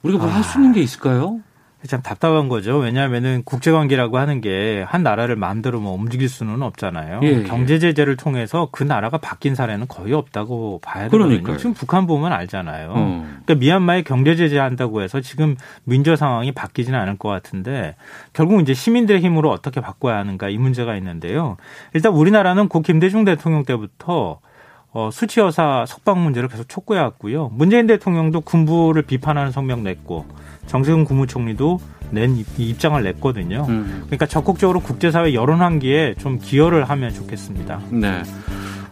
우리가 뭘할수 있는 게 있을까요? 참 답답한 거죠. 왜냐하면은 국제 관계라고 하는 게 한 나라를 마음대로 뭐 움직일 수는 없잖아요. 예, 예. 경제 제재를 통해서 그 나라가 바뀐 사례는 거의 없다고 봐야 되거든요. 그러니까요. 지금 북한 보면 알잖아요. 어. 그러니까 미얀마에 경제 제재한다고 해서 지금 민주 상황이 바뀌지는 않을 것 같은데 결국 이제 시민들의 힘으로 어떻게 바꿔야 하는가 이 문제가 있는데요. 일단 우리나라는 고 김대중 대통령 때부터 어, 수치 여사 석방 문제를 계속 촉구해 왔고요. 문재인 대통령도 군부를 비판하는 성명 냈고 정세균 국무총리도 낸 입- 입장을 냈거든요. 음. 그러니까 적극적으로 국제사회 여론 환기에 좀 기여를 하면 좋겠습니다. 네.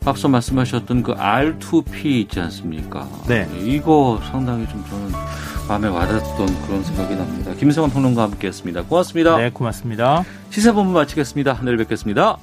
앞서 말씀하셨던 그 R2P 있지 않습니까? 네. 이거 상당히 좀 저는 마음에 와닿았던 그런 생각이 납니다. 김성환 평론가와 함께 했습니다. 고맙습니다. 네, 고맙습니다. 시사본부 마치겠습니다. 내일 뵙겠습니다.